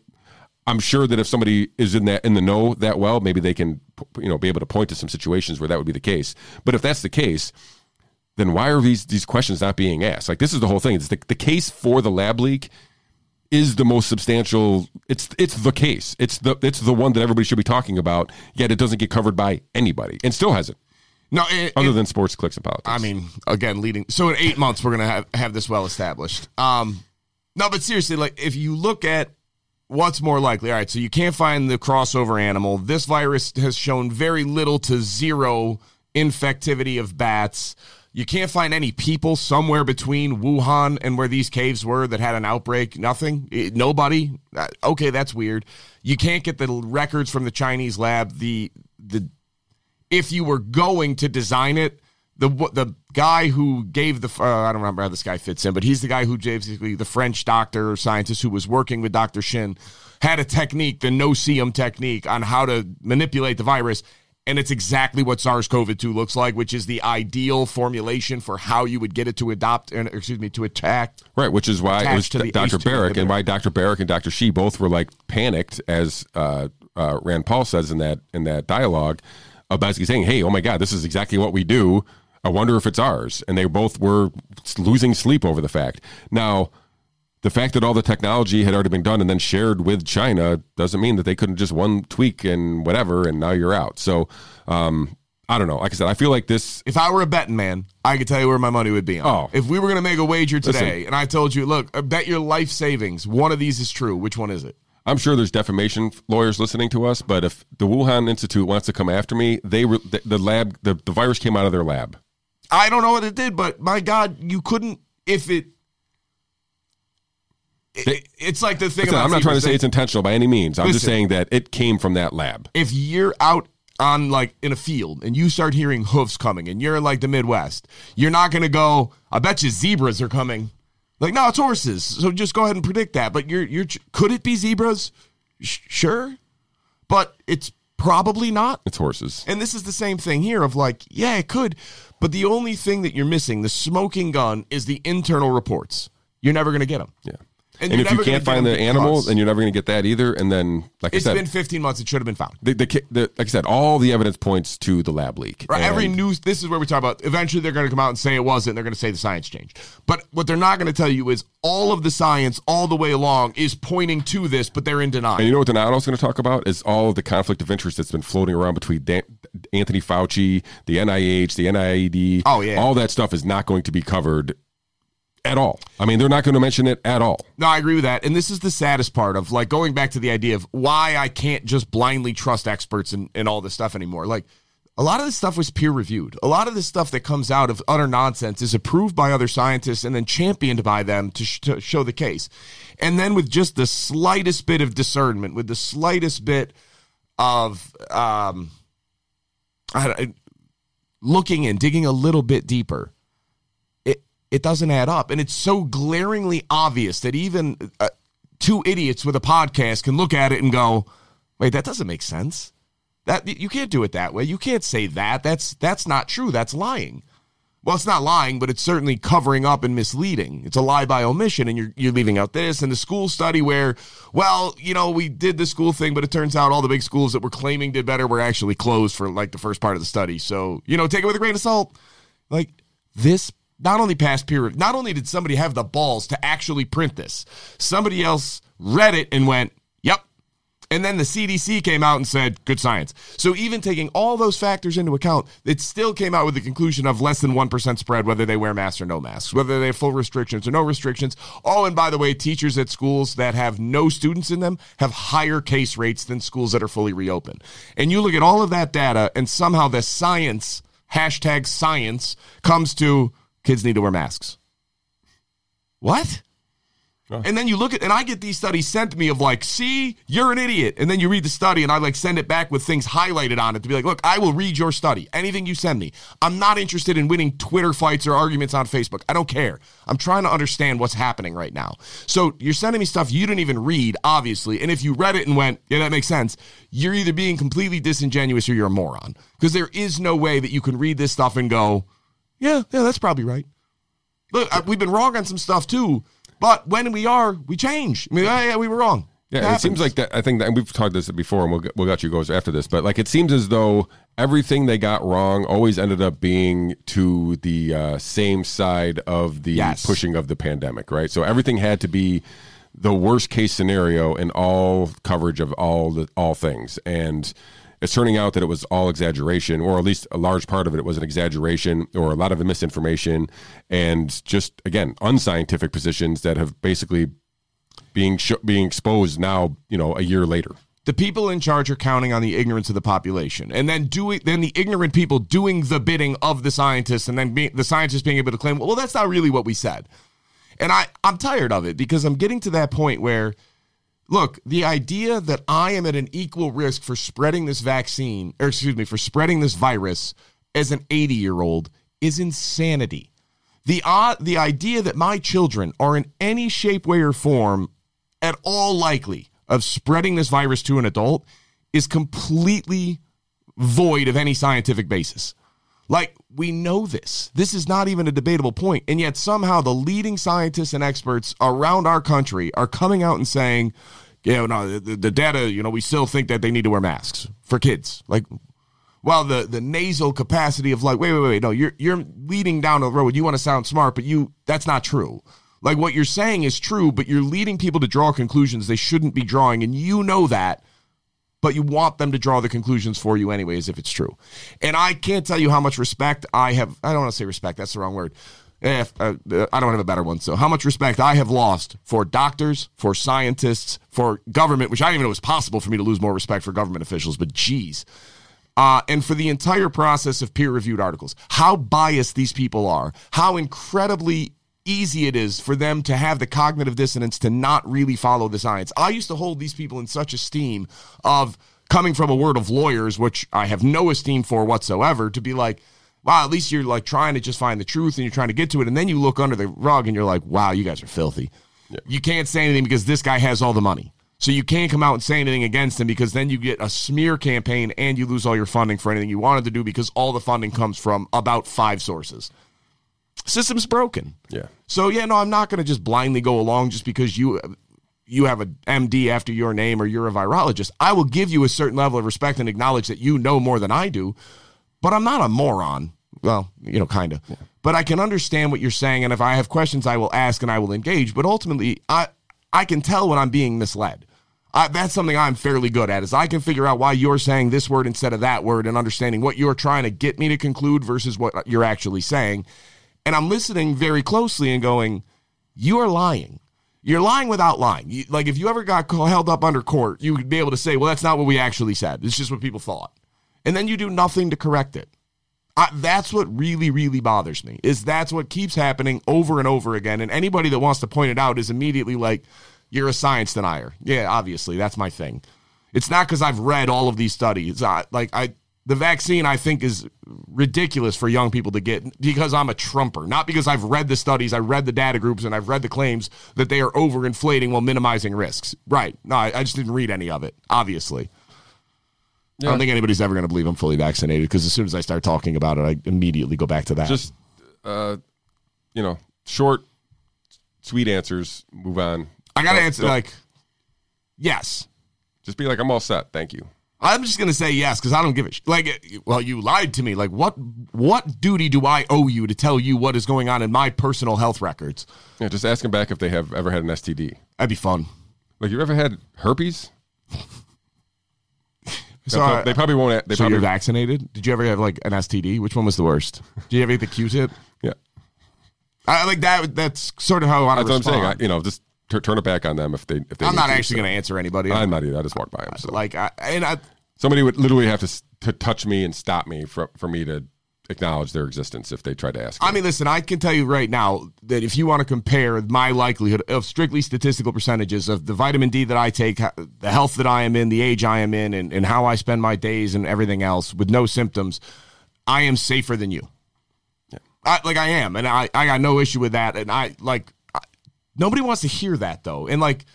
I'm sure that if somebody is in that in the know that well, maybe they can you know be able to point to some situations where that would be the case. But if that's the case, then why are these these questions not being asked? Like this is the whole thing. It's the, the case for the lab leak is the most substantial. It's it's the case. It's the it's the one that everybody should be talking about. Yet it doesn't get covered by anybody, and still hasn't. No, it, other it, than sports, clicks, and politics. I mean, again, leading. So in eight months, we're gonna have, have this well established. Um, no, but seriously, like if you look at what's more likely, all right. So you can't find the crossover animal. This virus has shown very little to zero infectivity of bats. You can't find any people somewhere between Wuhan and where these caves were that had an outbreak. Nothing. It- nobody. Uh, Okay, that's weird. You can't get the records from the Chinese lab. The the if you were going to design it, the the guy who gave the uh, I don't remember how this guy fits in, but he's the guy who basically the French doctor or scientist who was working with Dr. Shin had a technique, the no-seum technique, on how to manipulate the virus. And it's exactly what SARS-CoV-2 looks like, which is the ideal formulation for how you would get it to adopt, and excuse me, to attack. Right, which is why it was Dr. ACE2 Baric and why Dr. Baric and Dr. Shi both were like panicked, as uh, uh, Rand Paul says in that in that dialogue, of basically saying, "Hey, oh my God, this is exactly what we do. I wonder if it's ours." And they both were losing sleep over the fact. Now, the fact that all the technology had already been done and then shared with China doesn't mean that they couldn't just one tweak and whatever, and now you're out. So, um, I don't know. Like I said, I feel like this If I were a betting man, I could tell you where my money would be on. Oh. If we were going to make a wager today, Listen. and I told you, look, I bet your life savings, one of these is true. Which one is it? I'm sure there's defamation lawyers listening to us, but if the Wuhan Institute wants to come after me, they re- the, the lab the, the virus came out of their lab. I don't know what it did, but my God, you couldn't if it. it- it's like the thing Listen, about I'm not trying to say it's intentional by any means. I'm just saying that it came from that lab. if you're out on like in a field and you start hearing hoofs coming and you're in like the Midwest, you're not going to go, I bet you zebras are coming. Like, no, it's horses. So just go ahead and predict that. But you're, you're, could it be zebras? Sh- sure. But it's probably not. It's horses. And this is the same thing here of like, yeah, it could. But the only thing that you're missing, the smoking gun, is the internal reports. You're never going to get them. Yeah. And And, if you can't find the animal, then you're never going to get that either. And then, like It's I said, it's been 15 months. It should have been found. the, the, the, like I said, all the evidence points to the lab leak. Right, every news. This is where we talk about. Eventually, they're going to come out and say it wasn't. They're going to say the science changed. But what they're not going to tell you is all of the science, all the way along, is pointing to this, but they're in denial. And you know what also going to talk about is all of the conflict of interest that's been floating around between Dan- Anthony Fauci, the NIH, the NIAID. Oh, yeah. all that stuff is not going to be covered at all. I mean, they're not going to mention it at all. No, I agree with that. And this is the saddest part of like going back to the idea of why I can't just blindly trust experts and, and all this stuff anymore. Like a lot of this stuff was peer reviewed. A lot of this stuff that comes out of utter nonsense is approved by other scientists and then championed by them to, sh- to show the case. And then with just the slightest bit of discernment, with the slightest bit of um, I, looking and digging a little bit deeper, it doesn't add up, and it's so glaringly obvious that even uh, two idiots with a podcast can look at it and go, "Wait, that doesn't make sense. That you can't do it that way. You can't say that. That's that's not true. That's lying." Well, it's not lying, but it's certainly covering up and misleading. It's a lie by omission, and you're you're leaving out this and the school study where, well, you know, we did the school thing, but it turns out all the big schools that were claiming did better were actually closed for like the first part of the study. So you know, take it with a grain of salt. Like this, not only past peer, not only did somebody have the balls to actually print this, somebody else read it and went, "Yep." And then the CDC came out and said, good science. So even taking all those factors into account, it still came out with the conclusion of less than 1% spread, whether they wear masks or no masks, whether they have full restrictions or no restrictions. Oh, and by the way, teachers at schools that have no students in them have higher case rates than schools that are fully reopened. And you look at all of that data, and somehow the science, hashtag science, comes to kids need to wear masks. What? And then you look at, and I get these studies sent to me of like, see, you're an idiot. And then you read the study, and I like send it back with things highlighted on it to be like, look, I will read your study. Anything you send me. I'm not interested in winning Twitter fights or arguments on Facebook. I don't care. I'm trying to understand what's happening right now. So you're sending me stuff you didn't even read, obviously. And if you read it and went, yeah, that makes sense, you're either being completely disingenuous or you're a moron. Because there is no way that you can read this stuff and go, yeah, yeah, that's probably right. Look, I, we've been wrong on some stuff too, but when we are, we change. I mean, yeah, yeah we were wrong. Yeah, it, happens. seems like that. I think that and we've talked this before, and we'll get, we'll got you goes after this. But like, it seems as though everything they got wrong always ended up being to the uh, same side of the Yes. pushing of the pandemic, right? So everything had to be the worst case scenario in all coverage of all the all things, and it's turning out that it was all exaggeration, or at least a large part of it was an exaggeration, or a lot of misinformation, and just again unscientific positions that have basically being sh- being exposed now, you know, a year later. the people in charge are counting on the ignorance of the population and then doing then the ignorant people doing the bidding of the scientists and then the scientists being able to claim well that's not really what we said and i i'm tired of it because i'm getting to that point where look the idea that i am at an equal risk for spreading this vaccine or excuse me for spreading this virus as an 80 year old is insanity the uh, the idea that my children are in any shape way or form at all likely of spreading this virus to an adult is completely void of any scientific basis. Like, we know this. This is not even a debatable point. And yet, somehow, the leading scientists and experts around our country are coming out and saying, yeah, no, the, the data, you know, we still think that they need to wear masks for kids. Like, well, the, the nasal capacity of like, wait, wait, wait, no, you're you're leading down the road. You want to sound smart, but you that's not true. Like what you're saying is true, but you're leading people to draw conclusions they shouldn't be drawing, and you know that, but you want them to draw the conclusions for you anyways if it's true. And I can't tell you how much respect I have. I don't want to say respect, that's the wrong word. If, uh, I don't have a better one. So, how much respect I have lost for doctors, for scientists, for government, which I didn't even know it was possible for me to lose more respect for government officials, but geez. Uh, and for the entire process of peer reviewed articles, how biased these people are, how incredibly easy it is for them to have the cognitive dissonance to not really follow the science. I used to hold these people in such esteem of coming from a word of lawyers, which I have no esteem for whatsoever, to be like, wow, at least you're like trying to just find the truth and you're trying to get to it. And then you look under the rug and you're like, wow, you guys are filthy. Yeah. You can't say anything because this guy has all the money. So you can't come out and say anything against him because then you get a smear campaign and you lose all your funding for anything you wanted to do because all the funding comes from about five sources system's broken. Yeah. So yeah, no, I'm not going to just blindly go along just because you you have a MD after your name or you're a virologist. I will give you a certain level of respect and acknowledge that you know more than I do, but I'm not a moron. Well, you know, kind of. Yeah. But I can understand what you're saying and if I have questions I will ask and I will engage, but ultimately I I can tell when I'm being misled. I, that's something I'm fairly good at is I can figure out why you're saying this word instead of that word and understanding what you're trying to get me to conclude versus what you're actually saying and I'm listening very closely and going, you are lying. You're lying without lying. You, like if you ever got held up under court, you would be able to say, well, that's not what we actually said. It's just what people thought. And then you do nothing to correct it. I, that's what really, really bothers me. Is that's what keeps happening over and over again. And anybody that wants to point it out is immediately like, "You're a science denier." Yeah, obviously, that's my thing. It's not because I've read all of these studies. I, like I, the vaccine I think is ridiculous for young people to get because I'm a trumper, not because I've read the studies, I read the data groups, and I've read the claims that they are overinflating while minimizing risks. Right. No, I, I just didn't read any of it, obviously. Yeah. I don't think anybody's ever going to believe I'm fully vaccinated because as soon as I start talking about it, I immediately go back to that. Just, uh, you know, short, sweet answers, move on. I got to answer, don't. like, yes. Just be like, I'm all set. Thank you. I'm just gonna say yes because I don't give a sh- like. Well, you lied to me. Like, what? What duty do I owe you to tell you what is going on in my personal health records? Yeah, just ask them back if they have ever had an STD. That'd be fun. Like, you ever had herpes? So they, uh, they probably won't. They so probably you're vaccinated. Did you ever have like an STD? Which one was the worst? Did you ever get the Q-tip? yeah. I like that. That's sort of how I want to That's respond. what I'm saying. I, you know, just turn it back on them if they if they. I'm not to, actually so. going to answer anybody. I'm not either. I just walk by them. So. Like I and I. Somebody would literally have to to touch me and stop me for for me to acknowledge their existence if they try to ask. I mean, listen, I can tell you right now that if you want to compare my likelihood of strictly statistical percentages of the vitamin D that I take, the health that I am in, the age I am in, and, and how I spend my days and everything else with no symptoms, I am safer than you. Yeah. I, like I am, and I, I got no issue with that. And I like Nobody wants to hear that though. And like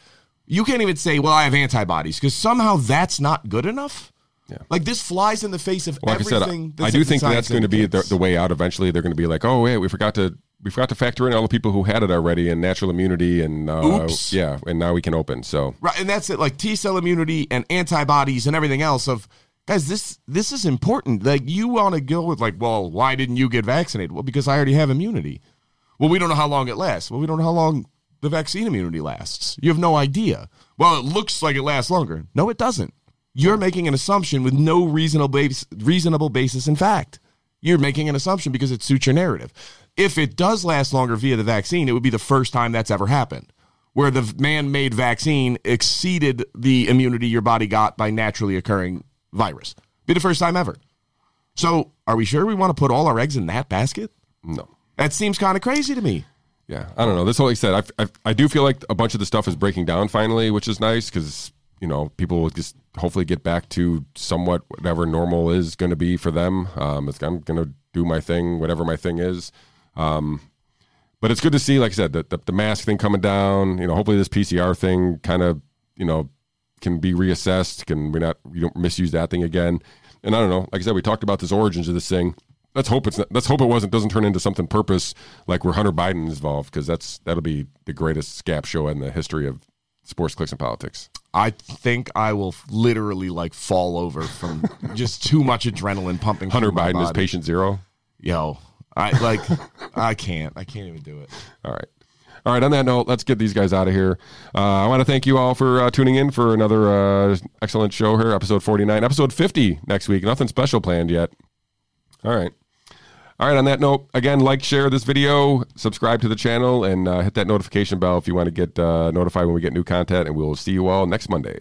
you can't even say, "Well, I have antibodies," because somehow that's not good enough. Yeah. Like this flies in the face of like everything. I, said, I do think that's going to be the, the, way out. Eventually, they're going to be like, "Oh, wait, we forgot to we forgot to factor in all the people who had it already and natural immunity and uh, yeah, and now we can open." So right, and that's it. Like T cell immunity and antibodies and everything else. Of guys, this this is important. Like you want to go with like, well, why didn't you get vaccinated? Well, because I already have immunity. Well, we don't know how long it lasts. Well, we don't know how long the vaccine immunity lasts. You have no idea. Well, it looks like it lasts longer. No, it doesn't. You're making an assumption with no reasonable base, reasonable basis in fact. You're making an assumption because it suits your narrative. If it does last longer via the vaccine, it would be the first time that's ever happened. where the man made vaccine exceeded the immunity your body got by naturally occurring virus. Be the first time ever. So, are we sure we want to put all our eggs in that basket? No. That seems kind of crazy to me. Yeah, I don't know. This whole, like I said, I, I, I do feel like a bunch of the stuff is breaking down finally, which is nice because you know people just hopefully get back to somewhat whatever normal is going to be for them. Um, it's, I'm going to do my thing, whatever my thing is. Um, but it's good to see, like I said, the, the, the mask thing coming down. You know, hopefully this PCR thing kind of you know can be reassessed. Can we not you don't misuse that thing again? And I don't know. Like I said, we talked about this origins of this thing. Let's hope it's not, let's hope it wasn't doesn't turn into something purpose like where Hunter Biden is involved because that's that'll be the greatest scap show in the history of sports clicks and politics. I think I will literally like fall over from just too much adrenaline pumping. Hunter Biden is patient zero. Yo, I like, I can't, I can't even do it. All right. All right. On that note, let's get these guys out of here. Uh, I want to thank you all for uh, tuning in for another uh, excellent show here, episode 49, episode 50 next week. Nothing special planned yet. All right. All right. On that note, again, like, share this video, subscribe to the channel, and uh, hit that notification bell if you want to get uh, notified when we get new content. And we'll see you all next Monday.